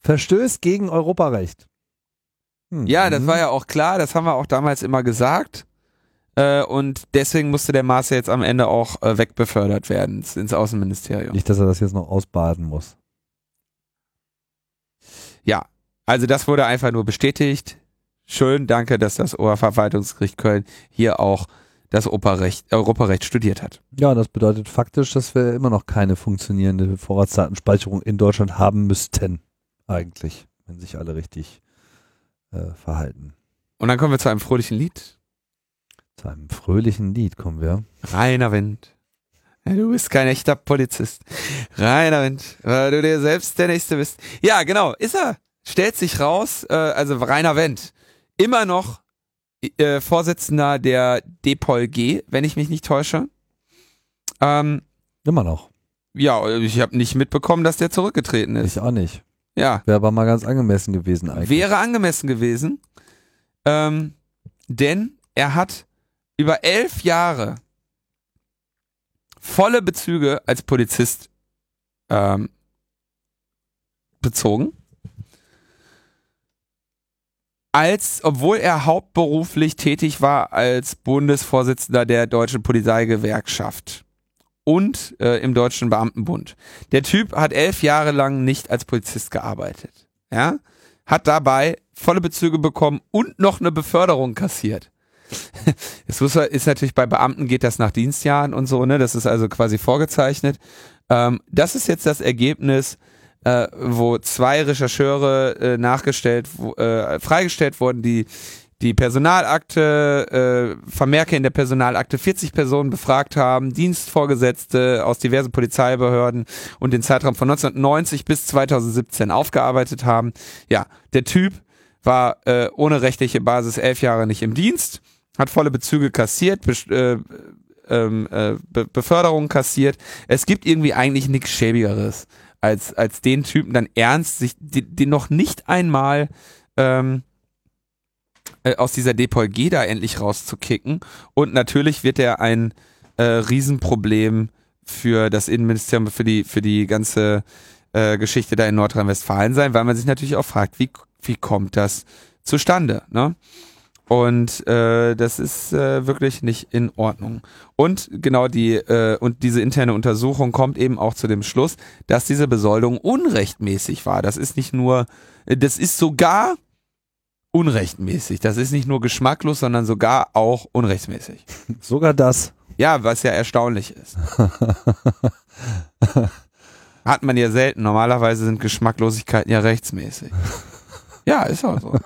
Verstößt gegen Europarecht. Ja, das war ja auch klar, das haben wir auch damals immer gesagt. Äh, und deswegen musste der Maß ja jetzt am Ende auch äh, wegbefördert werden ins Außenministerium. Nicht, dass er das jetzt noch ausbaden muss. Ja, also das wurde einfach nur bestätigt. Schön, danke, dass das Oberverwaltungsgericht Köln hier auch das Europarecht, Europarecht studiert hat. Ja, das bedeutet faktisch, dass wir immer noch keine funktionierende Vorratsdatenspeicherung in Deutschland haben müssten. Eigentlich, wenn sich alle richtig äh, verhalten. Und dann kommen wir zu einem fröhlichen Lied. Zu einem fröhlichen Lied kommen wir. Rainer Wind. Du bist kein echter Polizist. Rainer Wind, weil du dir selbst der Nächste bist. Ja, genau, ist er. Stellt sich raus, äh, also Rainer Wendt, immer noch äh, Vorsitzender der DPOL-G, wenn ich mich nicht täusche. Ähm, immer noch. Ja, ich habe nicht mitbekommen, dass der zurückgetreten ist. Ich auch nicht. Ja. Wäre aber mal ganz angemessen gewesen eigentlich. Wäre angemessen gewesen, ähm, denn er hat über elf Jahre volle Bezüge als Polizist ähm, bezogen. Als, obwohl er hauptberuflich tätig war als Bundesvorsitzender der Deutschen Polizeigewerkschaft und äh, im Deutschen Beamtenbund. Der Typ hat elf Jahre lang nicht als Polizist gearbeitet. Ja, hat dabei volle Bezüge bekommen und noch eine Beförderung kassiert. Es ist natürlich bei Beamten geht das nach Dienstjahren und so, ne? Das ist also quasi vorgezeichnet. Ähm, das ist jetzt das Ergebnis, äh, wo zwei Rechercheure äh, nachgestellt, wo, äh, freigestellt wurden, die die Personalakte, äh, Vermerke in der Personalakte 40 Personen befragt haben, Dienstvorgesetzte aus diversen Polizeibehörden und den Zeitraum von 1990 bis 2017 aufgearbeitet haben. Ja, der Typ war äh, ohne rechtliche Basis elf Jahre nicht im Dienst, hat volle Bezüge kassiert, äh, ähm, äh, Be Beförderungen kassiert. Es gibt irgendwie eigentlich nichts Schäbigeres, als, als den Typen dann ernst, sich den noch nicht einmal ähm, äh, aus dieser DPOLG da endlich rauszukicken. Und natürlich wird er ein äh, Riesenproblem für das Innenministerium, für die, für die ganze äh, Geschichte da in Nordrhein-Westfalen sein, weil man sich natürlich auch fragt, wie, wie kommt das zustande? Ne? Und äh, das ist äh, wirklich nicht in Ordnung. Und genau die äh, und diese interne Untersuchung kommt eben auch zu dem Schluss, dass diese Besoldung unrechtmäßig war. Das ist nicht nur, das ist sogar unrechtmäßig. Das ist nicht nur geschmacklos, sondern sogar auch unrechtsmäßig. Sogar das. Ja, was ja erstaunlich ist. Hat man ja selten. Normalerweise sind Geschmacklosigkeiten ja rechtsmäßig. Ja, ist auch so.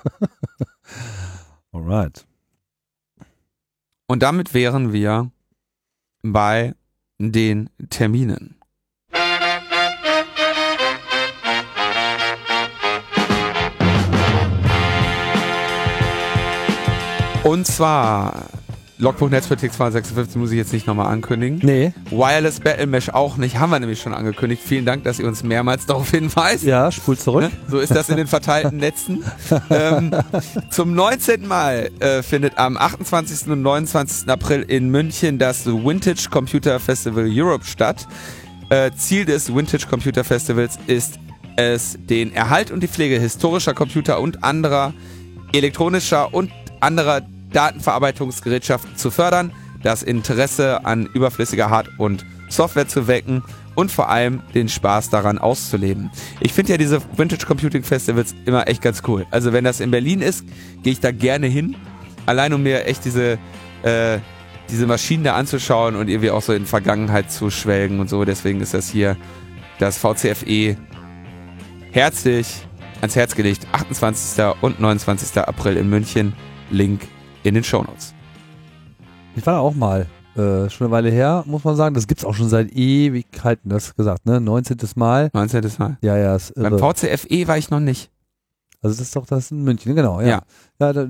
Alright. Und damit wären wir bei den Terminen. Und zwar Logbuch Netzpolitik 256 muss ich jetzt nicht nochmal ankündigen. Nee. Wireless Battle Mesh auch nicht, haben wir nämlich schon angekündigt. Vielen Dank, dass ihr uns mehrmals darauf hinweist. Ja, spult zurück. Ne? So ist das in den verteilten Netzen. ähm, zum 19. Mal äh, findet am 28. und 29. April in München das Vintage Computer Festival Europe statt. Äh, Ziel des Vintage Computer Festivals ist es, den Erhalt und die Pflege historischer Computer und anderer elektronischer und anderer Datenverarbeitungsgerätschaften zu fördern, das Interesse an überflüssiger Hard- und Software zu wecken und vor allem den Spaß daran auszuleben. Ich finde ja diese Vintage Computing Festivals immer echt ganz cool. Also wenn das in Berlin ist, gehe ich da gerne hin, allein um mir echt diese äh, diese Maschinen da anzuschauen und irgendwie auch so in Vergangenheit zu schwelgen und so. Deswegen ist das hier das VCFE herzlich ans Herz gelegt. 28. und 29. April in München. Link in den Shownotes. Ich war da auch mal. Äh, schon eine Weile her, muss man sagen. Das gibt es auch schon seit Ewigkeiten, das gesagt, ne? 19. Mal. 19. Mal. Ja, ja. Ist irre. Beim VCFE war ich noch nicht. Also das ist doch das in München, genau, ja. Ja. Ja, da,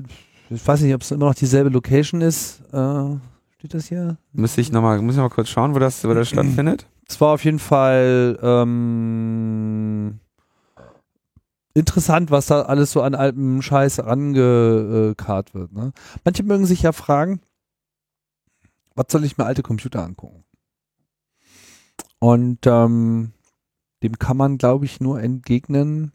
ich weiß nicht, ob es immer noch dieselbe Location ist. Äh, steht das hier? Müsste ich nochmal, muss ich noch mal kurz schauen, wo das, wo das stattfindet? Es war auf jeden Fall ähm, interessant, was da alles so an altem Scheiß rangekarrt wird. Ne? Manche mögen sich ja fragen, was soll ich mir alte Computer angucken? Und ähm, dem kann man, glaube ich, nur entgegnen,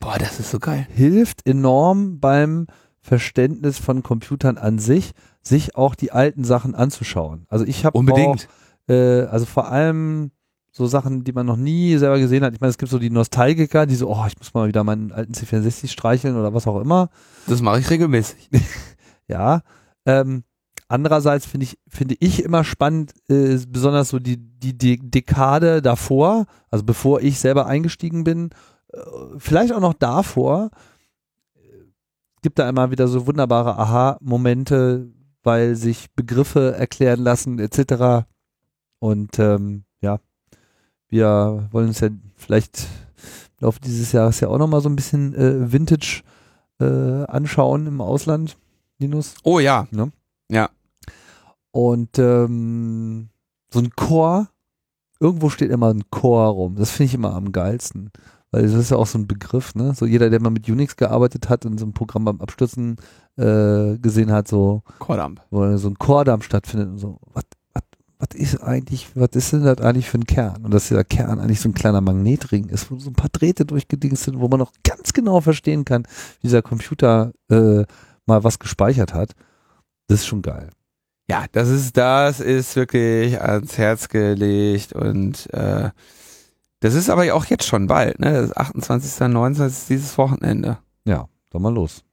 Boah, das ist so geil. hilft enorm beim Verständnis von Computern an sich, sich auch die alten Sachen anzuschauen. Also ich habe Unbedingt. auch, äh, also vor allem so Sachen, die man noch nie selber gesehen hat. Ich meine, es gibt so die Nostalgiker, die so, oh, ich muss mal wieder meinen alten C64 streicheln oder was auch immer. Das mache ich regelmäßig. Ja. Ähm, andererseits finde ich, finde ich immer spannend, äh, besonders so die, die, die Dekade davor, also bevor ich selber eingestiegen bin, äh, vielleicht auch noch davor, äh, gibt da immer wieder so wunderbare Aha-Momente, weil sich Begriffe erklären lassen, etc. Und ähm, ja, wir wollen uns ja vielleicht im Laufe dieses Jahres ja auch nochmal so ein bisschen äh, Vintage äh, anschauen im Ausland, Linus. Oh ja. Ne? Ja. Und ähm, so ein Chor, irgendwo steht immer ein Chor rum. Das finde ich immer am geilsten. Weil das ist ja auch so ein Begriff, ne? So jeder, der mal mit Unix gearbeitet hat und so ein Programm beim Abstürzen äh, gesehen hat, so, Chordamp. wo so ein Chordamm stattfindet und so, was, was, ist eigentlich, was ist denn das eigentlich für ein Kern? Und dass dieser Kern eigentlich so ein kleiner Magnetring ist, wo so ein paar Drähte durchgedingst sind, wo man noch ganz genau verstehen kann, wie dieser Computer äh, mal was gespeichert hat. Das ist schon geil. Ja, das ist, das ist wirklich ans Herz gelegt und äh, das ist aber auch jetzt schon bald, ne? Das ist 28. 29. ist dieses Wochenende. Ja, dann mal los.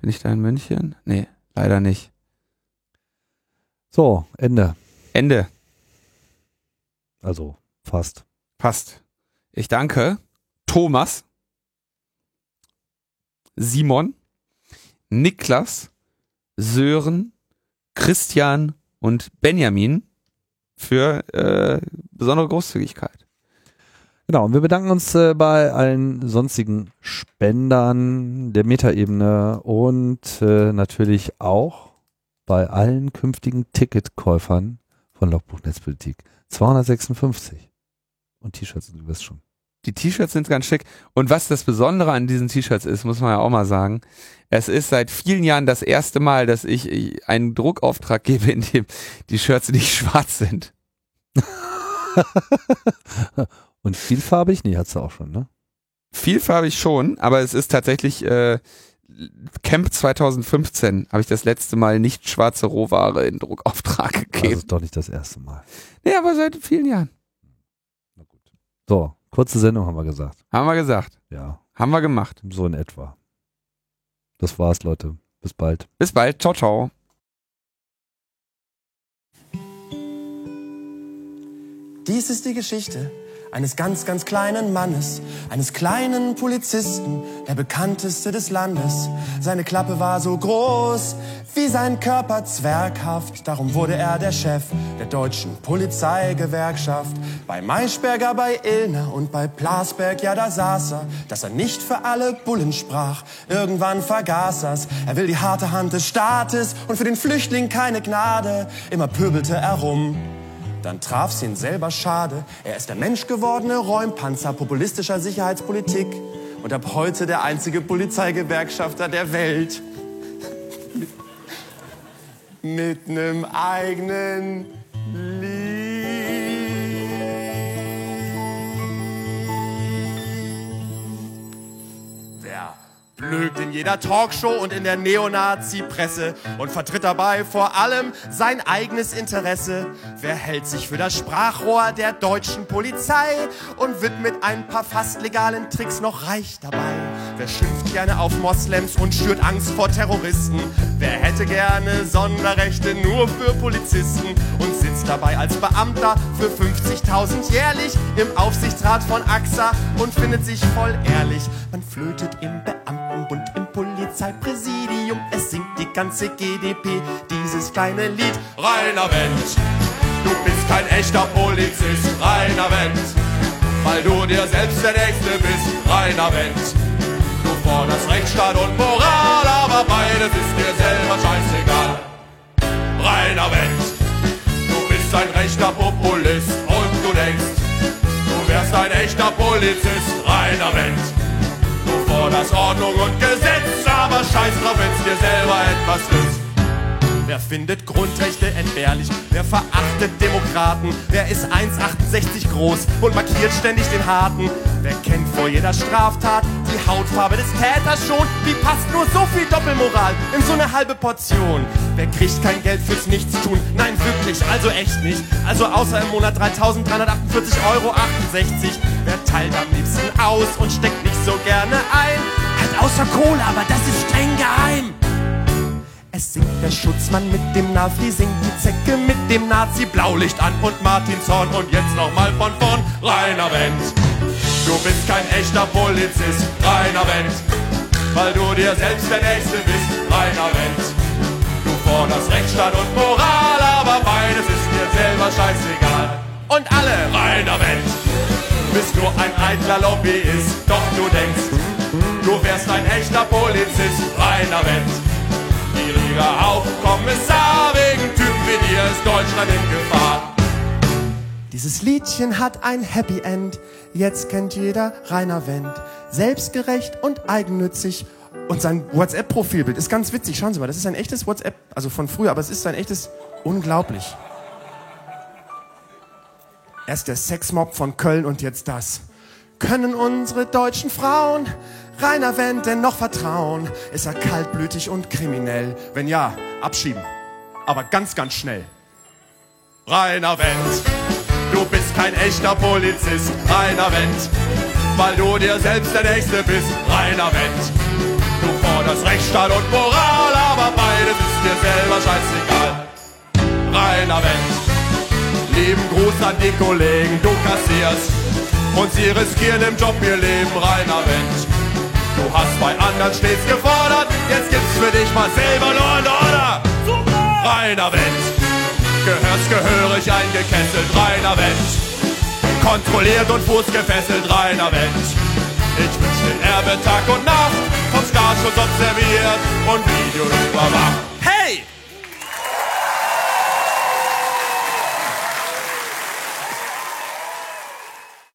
Bin ich da in München? Nee, leider nicht. So, Ende. Ende. Also fast. Passt. Ich danke Thomas, Simon, Niklas, Sören, Christian und Benjamin für äh, besondere Großzügigkeit. Genau, und wir bedanken uns äh, bei allen sonstigen Spendern der Metaebene und äh, natürlich auch bei allen künftigen Ticketkäufern von Logbuch Netzpolitik. 256. Und T-Shirts, du wirst schon. Die T-Shirts sind ganz schick. Und was das Besondere an diesen T-Shirts ist, muss man ja auch mal sagen. Es ist seit vielen Jahren das erste Mal, dass ich einen Druckauftrag gebe, in dem die Shirts nicht schwarz sind. Und vielfarbig? Nee, hat's du auch schon, ne? Vielfarbig schon, aber es ist tatsächlich äh, Camp 2015 habe ich das letzte Mal nicht schwarze Rohware in Druckauftrag Das gegeben. ist doch nicht das erste Mal. Nee, aber seit vielen Jahren. Na gut. So, kurze Sendung haben wir gesagt. Haben wir gesagt. Ja, Haben wir gemacht. so in etwa. Das war's, Leute. Bis bald. Bis bald. Ciao, ciao. Dies ist die Geschichte eines ganz, ganz kleinen Mannes, eines kleinen Polizisten, der bekannteste des Landes. Seine Klappe war so groß wie sein Körper zwerghaft, darum wurde er der Chef der deutschen Polizeigewerkschaft. Bei Maischberger, bei Illner und bei Plasberg, ja da saß er, dass er nicht für alle Bullen sprach. Irgendwann vergaß er's, er will die harte Hand des Staates und für den Flüchtling keine Gnade. Immer pöbelte er rum. Dann traf's ihn selber schade. Er ist der menschgewordene Räumpanzer populistischer Sicherheitspolitik und ab heute der einzige Polizeigewerkschafter der Welt. Mit nem eigenen Lied. Blökt in jeder Talkshow und in der Neonazi-Presse und vertritt dabei vor allem sein eigenes Interesse. Wer hält sich für das Sprachrohr der deutschen Polizei und wird mit ein paar fast legalen Tricks noch reich dabei? Wer schimpft gerne auf Moslems und schürt Angst vor Terroristen? Wer hätte gerne Sonderrechte nur für Polizisten und sitzt dabei als Beamter für 50.000 jährlich im Aufsichtsrat von AXA und findet sich voll ehrlich? Man flötet im Beamtenbund, im Polizeipräsidium, es singt die ganze GDP dieses kleine Lied. Rainer Wendt, du bist kein echter Polizist, Rainer Wendt. weil du dir selbst der Nächste bist, reiner Wendt. Du forderst Rechtsstaat und Moral, aber beides ist dir selber scheißegal. Reiner Wendt, du bist ein rechter Populist und du denkst, du wärst ein echter Polizist, reiner Wendt. Du forderst Ordnung und Gesetz, aber scheiß drauf, wenn's dir selber. Wer findet Grundrechte entbehrlich? Wer verachtet Demokraten? Wer ist 1,68 groß und markiert ständig den Harten? Wer kennt vor jeder Straftat die Hautfarbe des Täters schon? Wie passt nur so viel Doppelmoral in so eine halbe Portion? Wer kriegt kein Geld fürs Nichtstun? Nein, wirklich, also echt nicht. Also außer im Monat 3.348,68 Euro. Wer teilt am liebsten aus und steckt nicht so gerne ein? Halt außer Kohle, aber das ist streng geheim. Es singt der Schutzmann mit dem Navi, singt die Zecke mit dem Nazi, Blaulicht an und Martinshorn und jetzt nochmal von vorn, reiner Wendt. Du bist kein echter Polizist, reiner Wendt, weil du dir selbst der Nächste bist, reiner Wendt. Du forderst Rechtsstaat und Moral, aber beides ist dir selber scheißegal. Und alle, reiner Wendt, bist nur ein eitler Lobbyist, doch du denkst, du wärst ein echter Polizist, reiner Wendt. Gieriger Hauptkommissar, wegen Typen wie dir ist Deutschland in Gefahr. Dieses Liedchen hat ein Happy End, jetzt kennt jeder Rainer Wendt. Selbstgerecht und eigennützig. Und sein WhatsApp-Profilbild ist ganz witzig. Schauen Sie mal, das ist ein echtes WhatsApp, also von früher, aber es ist ein echtes, unglaublich. Erst der Sexmob von Köln und jetzt das. Können unsere deutschen Frauen Rainer Wendt denn noch vertrauen? Ist er kaltblütig und kriminell? Wenn ja, abschieben. Aber ganz, ganz schnell. Rainer Wendt, du bist kein echter Polizist. Rainer Wendt, weil du dir selbst der Nächste bist. Rainer Wendt, du forderst Rechtsstaat und Moral, aber beides ist dir selber scheißegal. Rainer Wendt, lieben Gruß an die Kollegen, du kassierst und sie riskieren im Job ihr Leben. Rainer Wendt, Du hast bei anderen stets gefordert, jetzt gibt's für dich mal selber Law Order. Reiner Wendt, gehörst gehörig eingekesselt, reiner Wendt. Kontrolliert und fußgefesselt, reiner Wendt. Ich wünsch den Erbe Tag und Nacht, vom Starschutz observiert und Video überwacht.